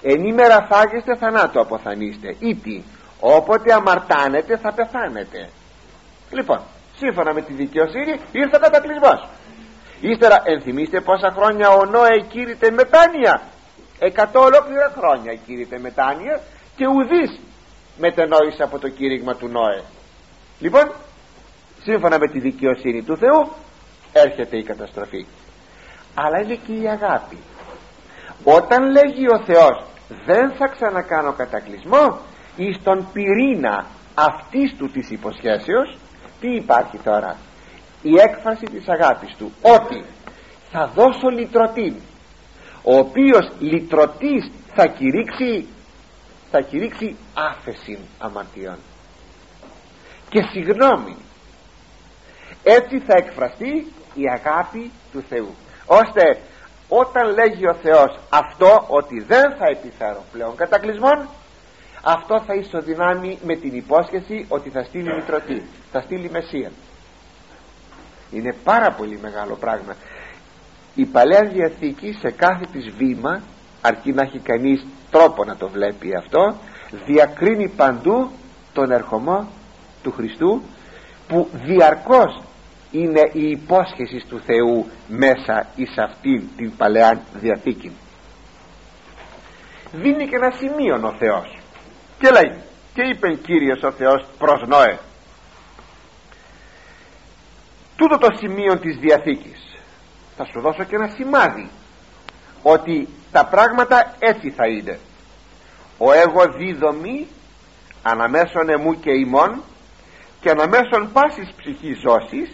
ενήμερα φάγεστε θανάτου αποθανείστε. Ήτι όποτε αμαρτάνετε θα πεθάνετε λοιπόν σύμφωνα με τη δικαιοσύνη ήρθε ο κατακλυσμός. Ύστερα ενθυμίστε πόσα χρόνια ο Νόε κήρυτε μετάνοια εκατό ολόκληρα χρόνια κήρυτε μετάνοια και ουδής μετενόησε από το κήρυγμα του Νόε. Λοιπόν σύμφωνα με τη δικαιοσύνη του Θεού έρχεται η καταστροφή. Αλλά είναι και η αγάπη. Όταν λέγει ο Θεός δεν θα ξανακάνω κατακλυσμό εις τον πυρήνα αυτής του της υποσχέσεως τι υπάρχει τώρα; Η έκφραση της αγάπης του ότι θα δώσω λυτρωτή ο οποίος λυτρωτής θα κηρύξει θα κηρύξει άφεση αμαρτιών. Και συγνώμη έτσι θα εκφραστεί η αγάπη του Θεού. Ώστε όταν λέγει ο Θεός αυτό ότι δεν θα επιφέρω πλέον κατακλυσμών αυτό θα ισοδυνάμει με την υπόσχεση ότι θα στείλει μητρωτή θα στείλει Μεσσία. Είναι πάρα πολύ μεγάλο πράγμα η Παλαιά Διαθήκη σε κάθε της βήμα αρκεί να έχει κανείς τρόπο να το βλέπει αυτό διακρίνει παντού τον ερχομό του Χριστού που διαρκώς είναι η υπόσχεση του Θεού μέσα εις αυτήν την Παλαιά Διαθήκη. Δίνει και ένα σημείο ο Θεός. Και λέει και είπε Κύριος ο Θεός προς Νόε τούτο το σημείο της Διαθήκης θα σου δώσω και ένα σημάδι ότι τα πράγματα έτσι θα είναι. Ο εγώ δίδομη αναμέσων εμού και ημών και αναμέσων πάσης ψυχής ζώσης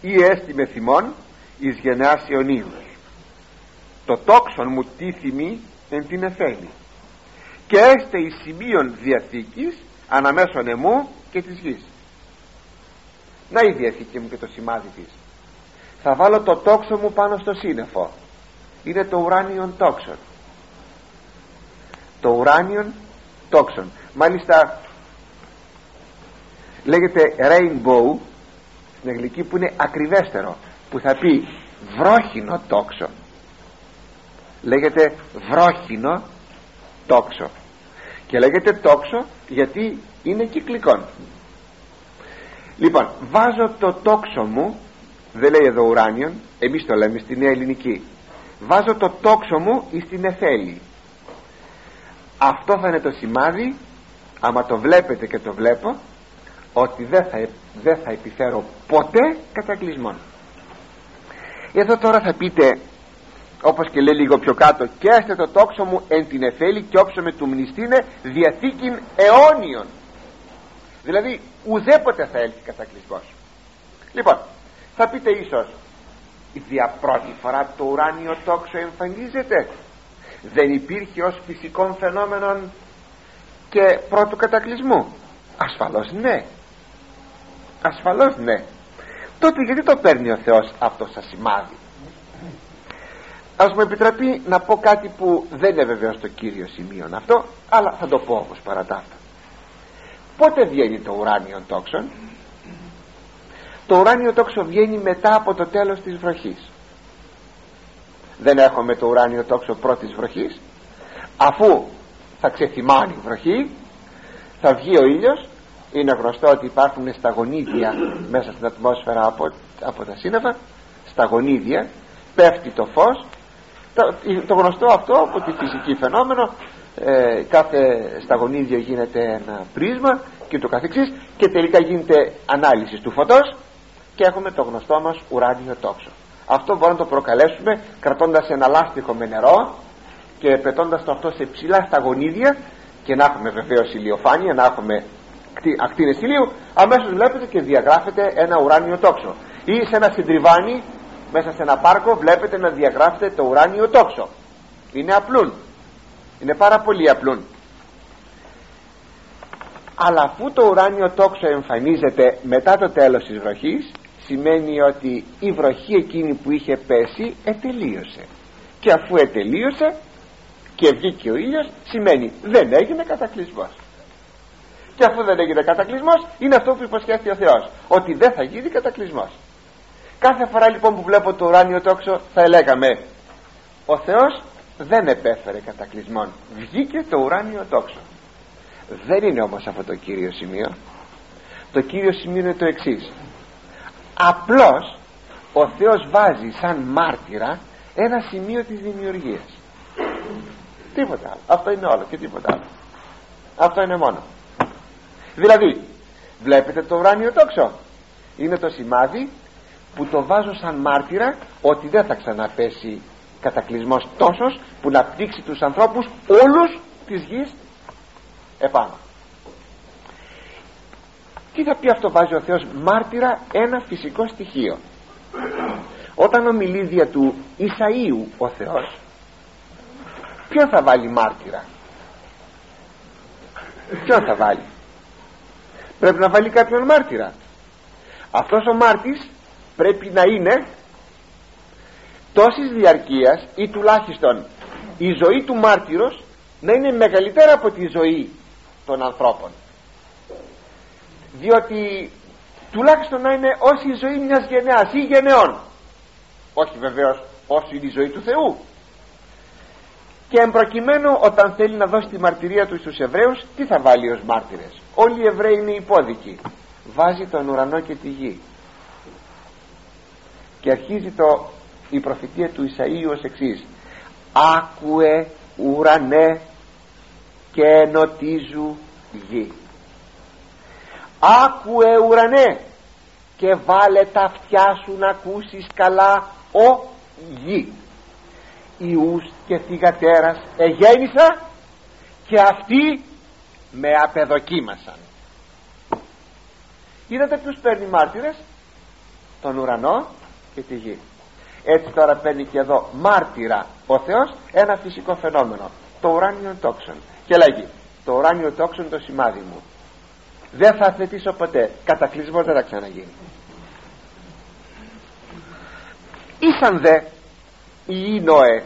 ή έστιμε θυμών εις γενεάς αιωνίους. Το τόξον μου τίθιμη εν την εφέλη και έστε εις σημείων διαθήκης αναμέσων εμού και της γης. Να η διαθήκη μου και το σημάδι της θα βάλω το τόξο μου πάνω στο σύννεφο. Είναι το ουράνιον τόξον. Το ουράνιον τόξον. Μάλιστα λέγεται rainbow στην αγγλική που είναι ακριβέστερο που θα πει βρόχινο τόξο λέγεται βρόχινο τόξο. Και λέγεται τόξο γιατί είναι κυκλικό λοιπόν βάζω το τόξο μου δεν λέει εδώ ουράνιον εμείς το λέμε στη νέα ελληνική. Βάζω το τόξο μου εις την Εφέλη. Αυτό θα είναι το σημάδι άμα το βλέπετε και το βλέπω ότι δεν θα, δεν θα επιφέρω ποτέ κατακλυσμόν. Εδώ τώρα θα πείτε όπως και λέει λίγο πιο κάτω και έστε το τόξο μου εν την εφέλη και όψο με του μνηστήνε διαθήκην αιώνιον δηλαδή ουδέποτε θα έλθει κατακλυσμός. Λοιπόν θα πείτε ίσως δια πρώτη φορά το ουράνιο τόξο εμφανίζεται. Δεν υπήρχε ως φυσικών φαινόμενων και πρώτου κατακλυσμού ασφαλώς ναι. Ασφαλώς ναι. Τότε γιατί το παίρνει ο Θεός αυτό το σημάδι ας μου επιτραπεί να πω κάτι που δεν είναι βεβαίως το κύριο σημείο αυτό αλλά θα το πω όπως παρά πότε βγαίνει το ουράνιο τόξον; Το ουράνιο τόξο βγαίνει μετά από το τέλος της βροχής. Δεν έχουμε το ουράνιο τόξο πρώτης βροχής. Αφού θα ξεθυμάνει η βροχή θα βγει ο ήλιος είναι γνωστό ότι υπάρχουν σταγονίδια μέσα στην ατμόσφαιρα από, από τα σύννεφα σταγονίδια πέφτει το φως. Το, το γνωστό αυτό από τη φυσική φαινόμενο ε, κάθε σταγονίδιο γίνεται ένα πρίσμα και το καθεξής και τελικά γίνεται ανάλυση του φωτός και έχουμε το γνωστό μας ουράνιο τόξο. Αυτό μπορούμε να το προκαλέσουμε κρατώντας ένα λάστιχο με νερό και πετώντας το αυτό σε ψηλά σταγονίδια και να έχουμε βεβαίως ηλιοφάνεια να έχουμε ακτίνες ηλίου αμέσως βλέπετε και διαγράφεται ένα ουράνιο τόξο. Ή σε ένα συντριβάνι μέσα σε ένα πάρκο βλέπετε να διαγράφεται το ουράνιο τόξο. Είναι απλούν. Είναι πάρα πολύ απλούν. Αλλά αφού το ουράνιο τόξο εμφανίζεται μετά το τέλος της βροχής σημαίνει ότι η βροχή εκείνη που είχε πέσει ετελείωσε. Και αφού ετελείωσε και βγήκε ο ήλιος σημαίνει δεν έγινε κατακλυσμός. Και αφού δεν έγινε κατακλυσμός είναι αυτό που υποσχέθηκε ο Θεός ότι δεν θα γίνει κατακλυσμός. Κάθε φορά λοιπόν που βλέπω το ουράνιο τόξο θα λέγαμε ο Θεός δεν επέφερε κατακλυσμόν βγήκε το ουράνιο τόξο δεν είναι όμως αυτό το κύριο σημείο. Το κύριο σημείο είναι το εξής απλώς ο Θεός βάζει σαν μάρτυρα ένα σημείο της δημιουργίας. Τίποτα άλλο. Αυτό είναι όλο και τίποτα άλλο. Αυτό είναι μόνο. Δηλαδή βλέπετε το ουράνιο τόξο. Είναι το σημάδι που το βάζω σαν μάρτυρα ότι δεν θα ξαναπέσει κατακλυσμός τόσος που να πνίξει τους ανθρώπους όλους της γης επάνω τι θα πει αυτό βάζει ο Θεός μάρτυρα ένα φυσικό στοιχείο. Όταν ομιλεί δια του Ισαΐου ο Θεός ποιον θα βάλει μάρτυρα; Ποιον θα βάλει; Πρέπει να βάλει κάποιον μάρτυρα. Αυτός ο μάρτης πρέπει να είναι τόσης διαρκείας ή τουλάχιστον η ζωή του μάρτυρος να είναι μεγαλύτερα από τη ζωή των ανθρώπων διότι τουλάχιστον να είναι όση η ζωή μιας γενεάς ή γενεών όχι βεβαίως όσο είναι η ζωή του Θεού. Και εμπροκειμένου όταν θέλει να δώσει τη μαρτυρία του στους Εβραίους τι θα βάλει ως μάρτυρες; Όλοι οι Εβραίοι είναι υπόδικοι. Βάζει τον ουρανό και τη γη. Και αρχίζει το, η προφητεία του Ισαΐου ως εξής. Άκουε ουρανέ και ενωτίζου γη άκουε ουρανέ και βάλε τα αυτιά σου να ακούσεις καλά ο γη ιούς και θυγατέρας εγέννησα και αυτοί με απεδοκίμασαν. Είδατε ποιους παίρνει μάρτυρες; Τον ουρανό και τη γη. Έτσι τώρα παίρνει και εδώ μάρτυρα ο Θεός ένα φυσικό φαινόμενο το ουράνιο τόξον. Και λέγει το ουράνιο τόξον το σημάδι μου δεν θα αθετήσω ποτέ. Κατακλυσμό δεν θα ξαναγίνει. Ήσαν δε οι Ινωέ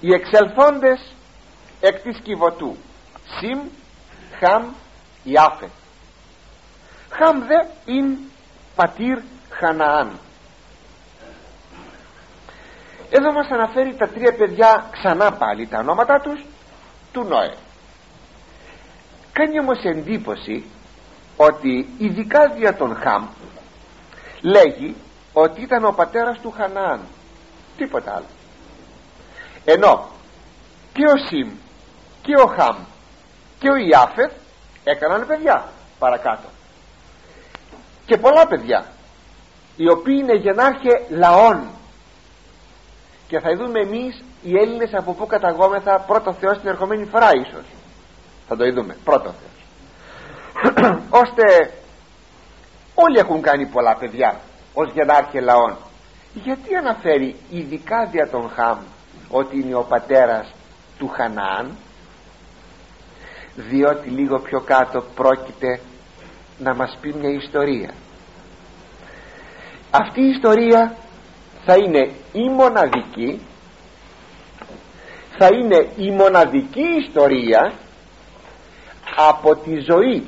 οι εξελθόντες εκ της κυβωτού Σιμ, Χαμ, Ιάφε. Χαμ δε ειν πατήρ Χαναάν. Εδώ μας αναφέρει τα τρία παιδιά ξανά πάλι τα ονόματα τους του Νόε. Κάνει όμως εντύπωση ότι ειδικά δια τον Χαμ λέγει ότι ήταν ο πατέρας του Χαναάν τίποτα άλλο. Ενώ και ο Σιμ και ο Χαμ και ο Ιάφεθ έκαναν παιδιά παρακάτω. Και πολλά παιδιά οι οποίοι είναι γενάρχε λαών. Και θα δούμε εμείς οι Έλληνες από πού καταγόμεθα πρώτο Θεός την ερχομένη φορά ίσως. Θα το δούμε. Πρώτο Θεός ώστε όλοι έχουν κάνει πολλά παιδιά ως γενάρχη λαών. Γιατί αναφέρει ειδικά δια τον Χαμ ότι είναι ο πατέρας του Χανάν διότι λίγο πιο κάτω πρόκειται να μας πει μια ιστορία. Αυτή η ιστορία θα είναι η μοναδική θα είναι η μοναδική ιστορία από τη ζωή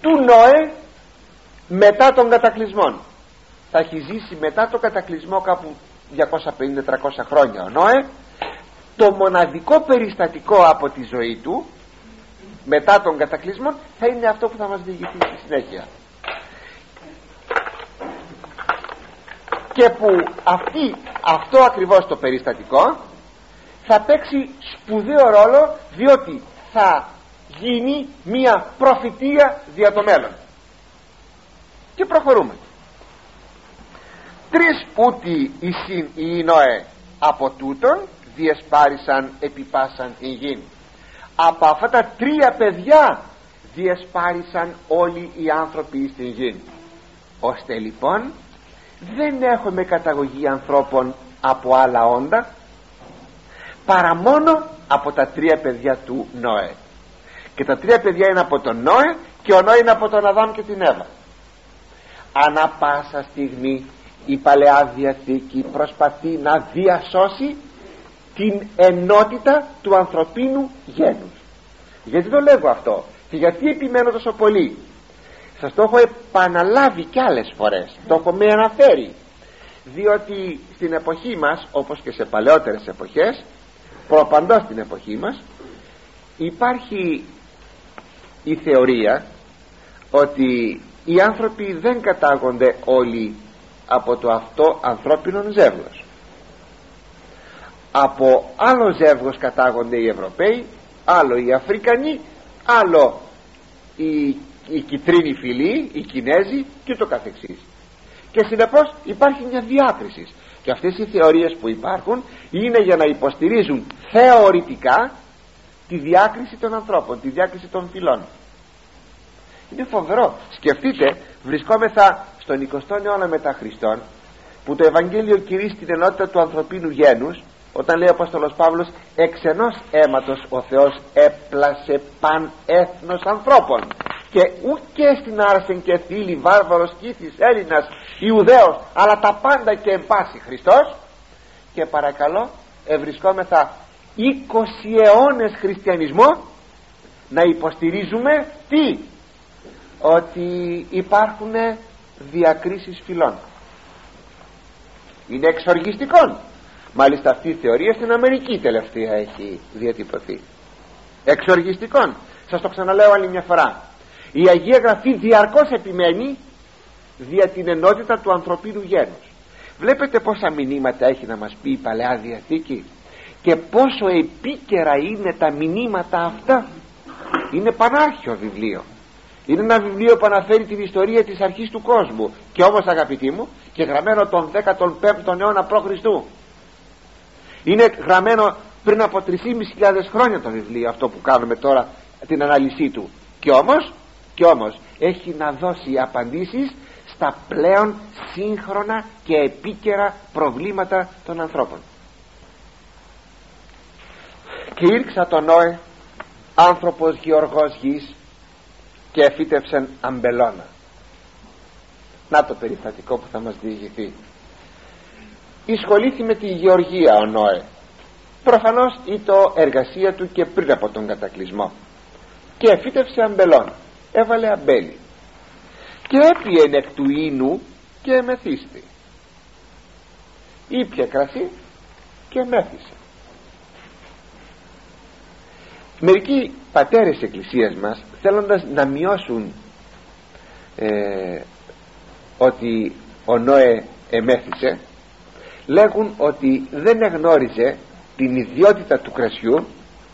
του Νόε μετά τον κατακλυσμό θα έχει ζήσει μετά τον κατακλυσμό κάπου 250-300 χρόνια ο Νόε. Το μοναδικό περιστατικό από τη ζωή του μετά τον κατακλυσμό θα είναι αυτό που θα μας διηγηθεί στη συνέχεια. Και που αυτή, αυτό ακριβώς το περιστατικό θα παίξει σπουδαίο ρόλο διότι θα γίνει μια προφητεία δια το μέλλον. Και προχωρούμε. Τρεις ούτι οι Νόε από τούτον διεσπάρισαν επιπάσαν την γη. Από αυτά τα τρία παιδιά διεσπάρισαν όλοι οι άνθρωποι στην γη. Ώστε λοιπόν δεν έχουμε καταγωγή ανθρώπων από άλλα όντα παρά μόνο από τα τρία παιδιά του Νόε και τα τρία παιδιά είναι από τον Νόε και ο Νόε είναι από τον Αδάμ και την Εύα. Ανά πάσα στιγμή η Παλαιά Διαθήκη προσπαθεί να διασώσει την ενότητα του ανθρωπίνου γένους. Γιατί το λέγω αυτό και γιατί επιμένω τόσο πολύ. Σας το έχω επαναλάβει κι άλλες φορές. Το έχω με αναφέρει. Διότι στην εποχή μας όπως και σε παλαιότερες εποχές προπαντός στην εποχή μας υπάρχει η θεωρία ότι οι άνθρωποι δεν κατάγονται όλοι από το αυτό ανθρώπινο ζεύγος. Από άλλο ζεύγος κατάγονται οι Ευρωπαίοι άλλο οι Αφρικανοί άλλο οι, οι κυτρίνοι φιλοί οι Κινέζοι και το καθεξής. Και συνεπώς υπάρχει μια διάκριση. Και αυτές οι θεωρίες που υπάρχουν είναι για να υποστηρίζουν θεωρητικά τη διάκριση των ανθρώπων τη διάκριση των φυλών. Είναι φοβερό. Σκεφτείτε βρισκόμεθα στον 20ο αιώνα μετά Χριστόν που το Ευαγγέλιο κηρύσσει την ενότητα του ανθρωπίνου γένους όταν λέει ο Απόστολος Παύλος εξ ενός αίματος ο Θεός έπλασε παν έθνος ανθρώπων. Και ούτε στην άρσεν και φίλη βάρβαρος κήθης Έλληνας Ιουδαίος αλλά τα πάντα και εν πάση Χριστός και παρακαλώ ευρισκόμεθα 20 αιώνες χριστιανισμό να υποστηρίζουμε τι; Ότι υπάρχουν διακρίσεις φυλών. Είναι εξοργιστικό. Μάλιστα αυτή η θεωρία στην Αμερική τελευταία έχει διατυπωθεί. Εξοργιστικό. Σας το ξαναλέω άλλη μια φορά. Η Αγία Γραφή διαρκώς επιμένει δια την ενότητα του ανθρωπίνου γένους. Βλέπετε πόσα μηνύματα έχει να μας πει η Παλαιά Διαθήκη; Και πόσο επίκαιρα είναι τα μηνύματα αυτά. Είναι πανάρχιο βιβλίο. Είναι ένα βιβλίο που αναφέρει την ιστορία της αρχής του κόσμου. Και όμως αγαπητοί μου και γραμμένο τον 15ο αιώνα π.Χ. είναι γραμμένο πριν από 3.500 χρόνια το βιβλίο αυτό που κάνουμε τώρα την ανάλυση του. Και όμως, και όμως έχει να δώσει απαντήσεις στα πλέον σύγχρονα και επίκαιρα προβλήματα των ανθρώπων και ήρξα τον Νόε άνθρωπος γεωργός γης και εφύτευσαν αμπελώνα. Να το περιστατικό που θα μας διηγηθεί. Εισχολήθη με τη γεωργία ο Νόε. Προφανώς το εργασία του και πριν από τον κατακλυσμό. Και εφύτευσε αμπελώνα. Έβαλε αμπέλι. Και έπιε εκ του ίνου και μεθύστη. Ήπια κρασί και μέθησε μερικοί πατέρες της εκκλησίας μας θέλοντας να μειώσουν ε, ότι ο Νόε εμέθησε λέγουν ότι δεν εγνώριζε την ιδιότητα του κρασιού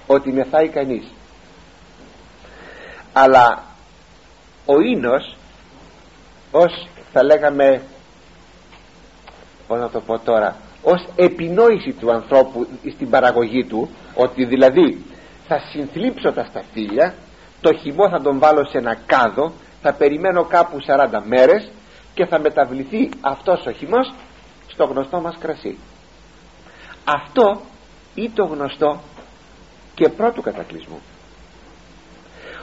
ότι μεθάει κανείς. Αλλά ο ίνος ως θα λέγαμε πώς να το πω τώρα ως επινόηση του ανθρώπου στην παραγωγή του ότι δηλαδή θα συνθλίψω τα σταφύλια το χυμό θα τον βάλω σε ένα κάδο θα περιμένω κάπου 40 μέρες και θα μεταβληθεί αυτός ο χυμός στο γνωστό μας κρασί. Αυτό ή το γνωστό και πρώτου κατακλυσμού.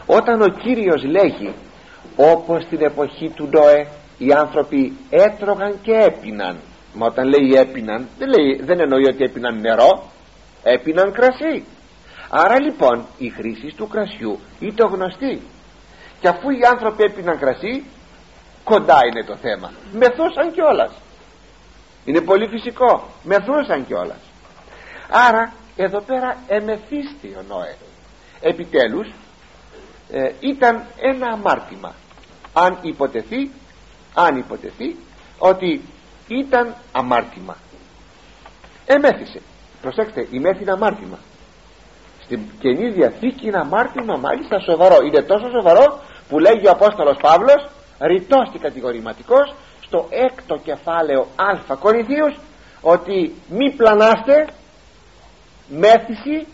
Όταν ο Κύριος λέγει όπως στην εποχή του Νόε οι άνθρωποι έτρωγαν και έπιναν μα όταν λέει έπιναν δεν, λέει, δεν εννοεί ότι έπιναν νερό έπιναν κρασί άρα λοιπόν η χρήση του κρασιού ή το γνωστή. Και αφού οι άνθρωποι έπιναν κρασί κοντά είναι το θέμα. Μεθούσαν κιόλας. είναι πολύ φυσικό. Μεθούσαν κιόλας. άρα εδώ πέρα εμεθύστη ο Νόε. Επιτέλους ε, ήταν ένα αμάρτημα. Αν υποτεθεί αν υποτεθεί ότι ήταν αμάρτημα. Εμέθησε. Προσέξτε η μέθη είναι αμάρτημα στην Καινή Διαθήκη είναι αμάρτημα μάλιστα σοβαρό. Είναι τόσο σοβαρό που λέγει ο Απόστολος Παύλος ρητός και κατηγορηματικός στο έκτο κεφάλαιο α Κορινθίους ότι μη πλανάστε μέθηση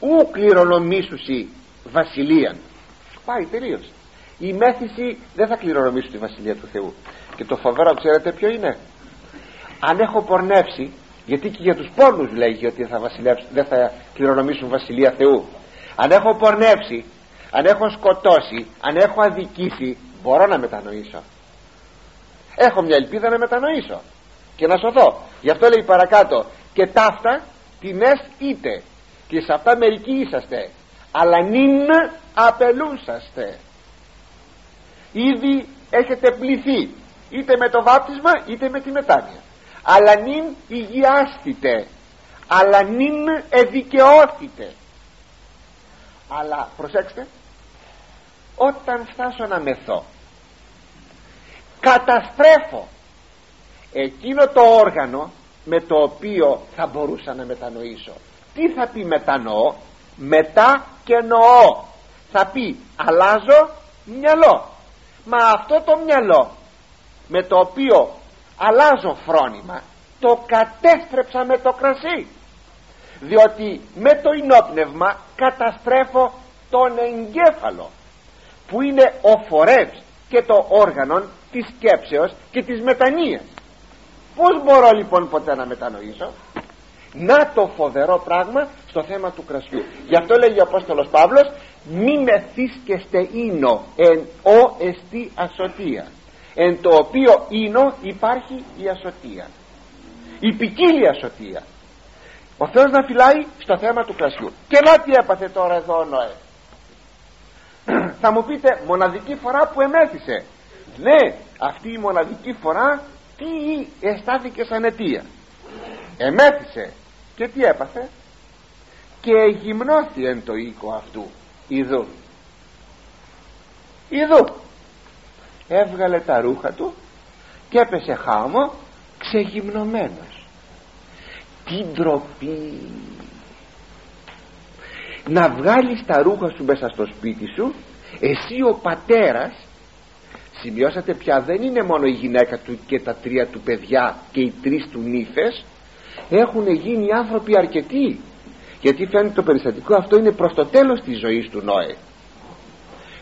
ου κληρονομήσουσι βασιλείαν. Πάει τελείως. Η μέθηση δεν θα κληρονομήσει τη βασιλεία του Θεού. Και το φοβερό ξέρετε ποιο είναι; Αν έχω πορνεύσει γιατί και για τους πόρνους λέγει ότι θα δεν θα κληρονομήσουν βασιλεία Θεού. Αν έχω πορνεύσει αν έχω σκοτώσει αν έχω αδικήσει μπορώ να μετανοήσω. Έχω μια ελπίδα να μετανοήσω και να σωθώ. Γι' αυτό λέει παρακάτω και ταύτα τιμές είτε και σε αυτά μερικοί είσαστε αλλά νυν απελούσαστε ήδη έχετε πληθεί είτε με το βάπτισμα είτε με τη μετάνοια αλλά νυν υγιάστητε αλλά νυν εδικαιώθητε. Αλλά προσέξτε όταν φτάσω να μεθώ καταστρέφω εκείνο το όργανο με το οποίο θα μπορούσα να μετανοήσω. Τι θα πει μετανοώ; Μετά και νοώ. Θα πει αλλάζω μυαλό. Μα αυτό το μυαλό με το οποίο αλλάζω φρόνημα. Το κατέστρεψα με το κρασί. Διότι με το ενόπνευμα καταστρέφω τον εγκέφαλο που είναι ο φορεύς και το όργανο της σκέψεως και της μετανοίας. Πως μπορώ λοιπόν ποτέ να μετανοήσω; Να το φοβερό πράγμα στο θέμα του κρασιού. Γι' αυτό λέγει ο Απόστολος Παύλος μη μεθύσκεστε ίνο εν ο εστί ασωτεία εν το οποίο ίνο υπάρχει η ασωτεία η ποικίλια ασωτεία ο Θεός να φυλάει στο θέμα του κρασιού και να τι έπαθε τώρα εδώ ο Νοέ θα μου πείτε μοναδική φορά που εμέθησε. Ναι αυτή η μοναδική φορά τι αισθάθηκε σαν αιτία. Εμέθησε. Και τι έπαθε. Και γυμνώθη εν το οίκο αυτού. Ιδού. Ιδού έβγαλε τα ρούχα του και έπεσε χάμω ξεγυμνωμένος. Τι ντροπή! Να βγάλεις τα ρούχα σου μέσα στο σπίτι σου εσύ ο πατέρας. Σημειώσατε πια δεν είναι μόνο η γυναίκα του και τα τρία του παιδιά και οι τρεις του νύφες. Έχουν γίνει άνθρωποι αρκετοί. Γιατί φαίνεται το περιστατικό αυτό είναι προς το τέλος της ζωής του Νόε.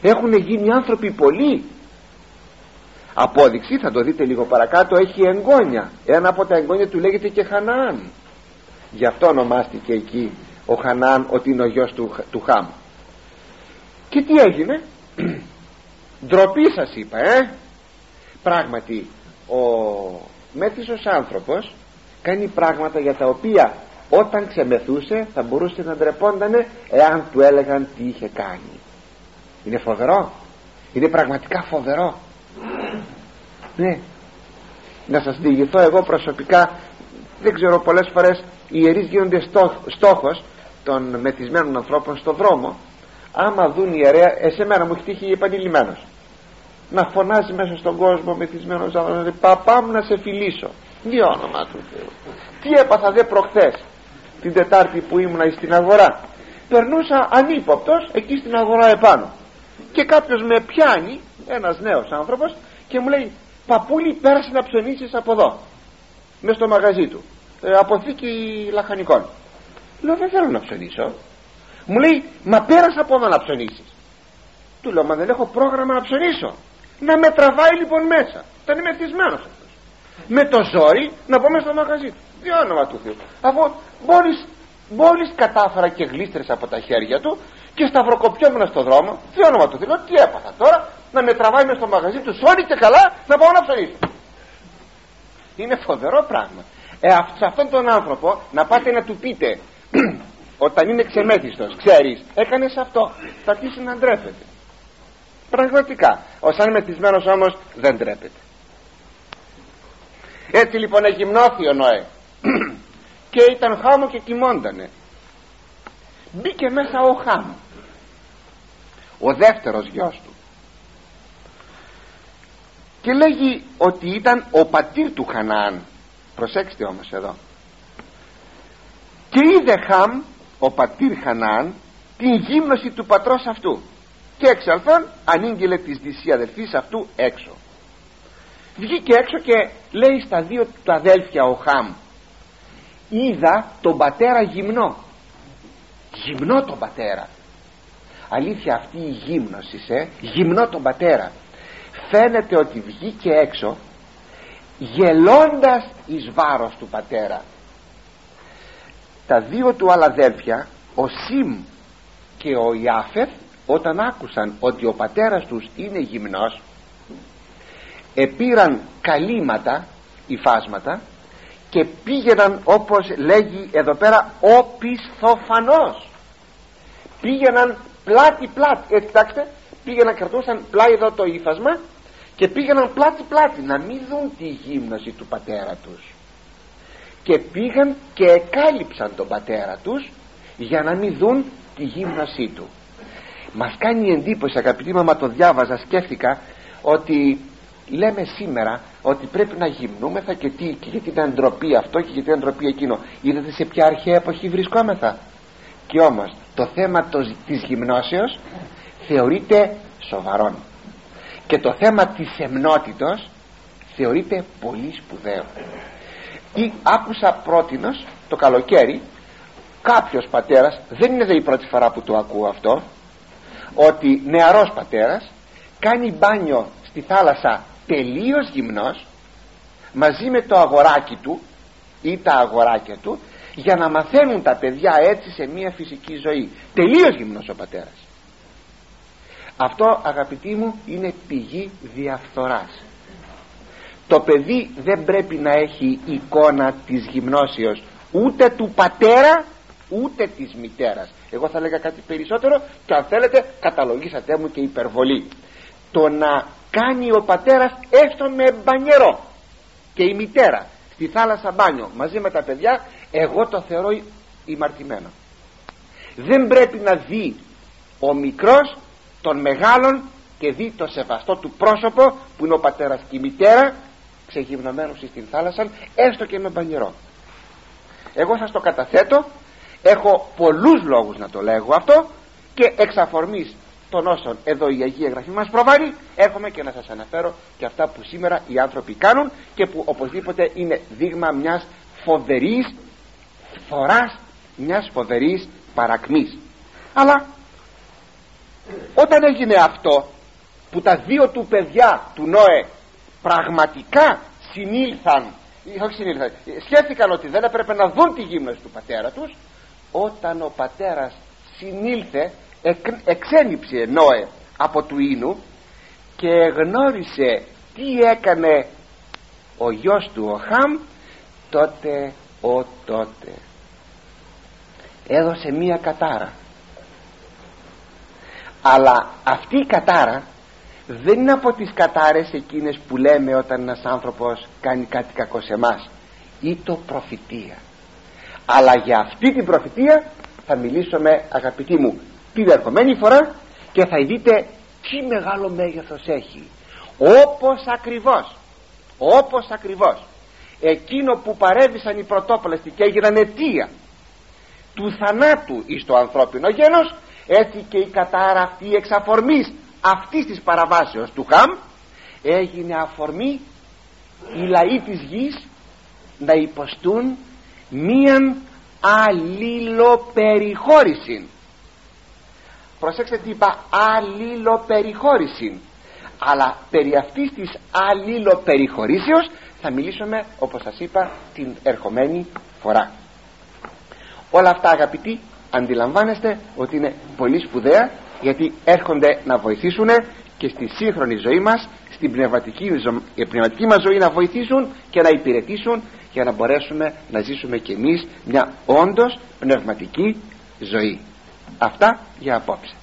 Έχουν γίνει άνθρωποι πολλοί απόδειξη θα το δείτε λίγο παρακάτω έχει εγγόνια. Ένα από τα εγγόνια του λέγεται και Χανάν. Γι' αυτό ονομάστηκε εκεί ο Χανάν ότι είναι ο γιος του, του Χάμ και τι έγινε; Ντροπή σας είπα ε. Πράγματι ο μέθησος άνθρωπος κάνει πράγματα για τα οποία όταν ξεμεθούσε θα μπορούσε να ντρεπόντανε εάν του έλεγαν τι είχε κάνει. Είναι φοβερό. Είναι πραγματικά φοβερό ναι. Να σας διηγηθώ εγώ προσωπικά δεν ξέρω πολλές φορές οι ιερείς γίνονται στόχος των μεθυσμένων ανθρώπων στο δρόμο. Άμα δουν ιερέα εσένα μου έχει τύχει επανειλημμένος. Να φωνάζει μέσα στον κόσμο μεθυσμένος άνθρωπος παπά μου να σε φιλήσω τι όνομα του Θεού. Τι έπαθα δε προχθές την Τετάρτη που ήμουνα στην αγορά. Περνούσα ανύποπτος εκεί στην αγορά επάνω. Και κάποιος με πιάνει ένας νέος άνθρωπος και μου λέει παππούλη πέρασε να ψωνίσεις από εδώ μες στο μαγαζί του. Ε, αποθήκη λαχανικών λέω δεν θέλω να ψωνίσω μου λέει μα πέρασα από εδώ να ψωνίσεις του λέω μα δεν έχω πρόγραμμα να ψωνίσω να με τραβάει λοιπόν μέσα. Ήταν μεθυσμένος αυτός. Με το ζόρι να πω μέσα στο μαγαζί του. Τι όνομα του Θεού. Αφού μόλις, μόλις κατάφερα και γλίστρες από τα χέρια του και σταυροκοπιόμουν στον δρόμο τι όνομα του Θεού. Τι έπαθα τώρα να με τραβάει μέσα στο μαγαζί τους σώνει και καλά να πάω να ψωνίσω. Είναι φοβερό πράγμα. Ε, σε αυτόν τον άνθρωπο να πάτε να του πείτε όταν είναι ξεμέθιστος ξέρεις έκανες αυτό θα αρχίσει να ντρέπεται. Πραγματικά. Ο σαν μεθυσμένος όμως δεν ντρέπεται. Έτσι λοιπόν εγυμνώθη ο Νόε. Και ήταν χάμο και κοιμόντανε. Μπήκε μέσα ο Χάμ ο δεύτερος γιος του και λέγει ότι ήταν ο πατήρ του Χανάν. Προσέξτε όμως εδώ. Και είδε Χαμ ο πατήρ Χανάν την γύμνωση του πατρός αυτού. Και εξαλθόν ανήγγειλε της δυσία αδελφής αυτού έξω. Βγήκε έξω και λέει στα δύο του αδέλφια ο Χαμ είδα τον πατέρα γυμνό γυμνό τον πατέρα. Αλήθεια αυτή η γύμνωση ε, γυμνό τον πατέρα φαίνεται ότι βγήκε έξω γελώντας εις βάρος του πατέρα. Τα δύο του άλλα αδέρφια ο Σιμ και ο Ιάφεθ όταν άκουσαν ότι ο πατέρας τους είναι γυμνός επήραν καλύματα υφάσματα και πήγαιναν όπως λέγει εδώ πέρα ο πισθοφανός πήγαιναν πλάτη πλάτη έτσι κοιτάξτε πήγαιναν κρατούσαν πλάι εδώ το ύφασμα και πήγαιναν πλάτη πλάτη να μην δουν τη γύμνωση του πατέρα τους. Και πήγαν και εκάλυψαν τον πατέρα τους για να μην δουν τη γύμνωσή του. Μας κάνει εντύπωση αγαπητοί μα το διάβαζα σκέφτηκα ότι λέμε σήμερα ότι πρέπει να γυμνούμεθα και, τι, και για την αντροπή αυτό και για την αντροπή εκείνο. Είδατε σε ποια αρχαία εποχή βρισκόμεθα; Και όμως το θέμα το, της γυμνώσεως θεωρείται σοβαρό και το θέμα της εμνότητος θεωρείται πολύ σπουδαίο. Ή άκουσα πρότινος το καλοκαίρι κάποιος πατέρας δεν είναι η πρώτη φορά που το ακούω αυτό ότι νεαρός πατέρας κάνει μπάνιο στη θάλασσα τελείως γυμνός μαζί με το αγοράκι του ή τα αγοράκια του για να μαθαίνουν τα παιδιά έτσι σε μια φυσική ζωή. Τελείως γυμνός ο πατέρας αυτό αγαπητοί μου είναι πηγή διαφθοράς. Το παιδί δεν πρέπει να έχει εικόνα της γυμνώσεως ούτε του πατέρα ούτε της μητέρας. Εγώ θα λέγα κάτι περισσότερο και αν θέλετε καταλογίσατε μου και υπερβολή. Το να κάνει ο πατέρας έστω με μπανιερό και η μητέρα στη θάλασσα μπάνιο μαζί με τα παιδιά εγώ το θεωρώ ημαρτημένο. Δεν πρέπει να δει ο μικρός των μεγάλων και δει το σεβαστό του πρόσωπο που είναι ο πατέρας και η μητέρα ξεγυμνωμένος στην θάλασσα έστω και με μπανιερό. Εγώ σας το καταθέτω έχω πολλούς λόγους να το λέγω αυτό και εξ αφορμής των όσων εδώ η Αγία Γραφή μας προβάλλει έρχομαι και να σας αναφέρω και αυτά που σήμερα οι άνθρωποι κάνουν και που οπωσδήποτε είναι δείγμα μιας φοβερής φοράς μιας φοβερής παρακμής. Αλλά όταν έγινε αυτό που τα δύο του παιδιά του Νόε πραγματικά συνήλθαν όχι συνήλθαν σκέφτηκαν ότι δεν έπρεπε να δουν τη γύμνωση του πατέρα τους όταν ο πατέρας συνήλθε εκ, εξέλιψε Νόε από του ίνου και γνώρισε τι έκανε ο γιος του ο Χαμ τότε ο τότε. Έδωσε μία κατάρα αλλά αυτή η κατάρα δεν είναι από τις κατάρες εκείνες που λέμε όταν ένας άνθρωπος κάνει κάτι κακό σε εμάς. Ή το προφητεία. Αλλά για αυτή την προφητεία θα μιλήσουμε αγαπητοί μου την ερχομένη φορά και θα δείτε τι μεγάλο μέγεθος έχει. Όπως ακριβώς όπως ακριβώς εκείνο που παρέβησαν οι πρωτόπλαστοι και έγιναν αιτία του θανάτου εις το ανθρώπινο γένος έτσι και η κατάρα αυτή εξ αφορμής αυτής της παραβάσεως του Χαμ. Έγινε αφορμή οι λαοί της γης να υποστούν μίαν αλληλοπεριχώρηση προσέξτε τι είπα αλληλοπεριχώρηση αλλά περί αυτής της αλληλοπεριχωρήσεως θα μιλήσουμε όπως σας είπα την ερχομένη φορά. Όλα αυτά αγαπητοί αντιλαμβάνεστε ότι είναι πολύ σπουδαία γιατί έρχονται να βοηθήσουν και στη σύγχρονη ζωή μας στην πνευματική, η πνευματική μας ζωή να βοηθήσουν και να υπηρετήσουν για να μπορέσουμε να ζήσουμε κι εμείς μια όντως πνευματική ζωή. Αυτά για απόψε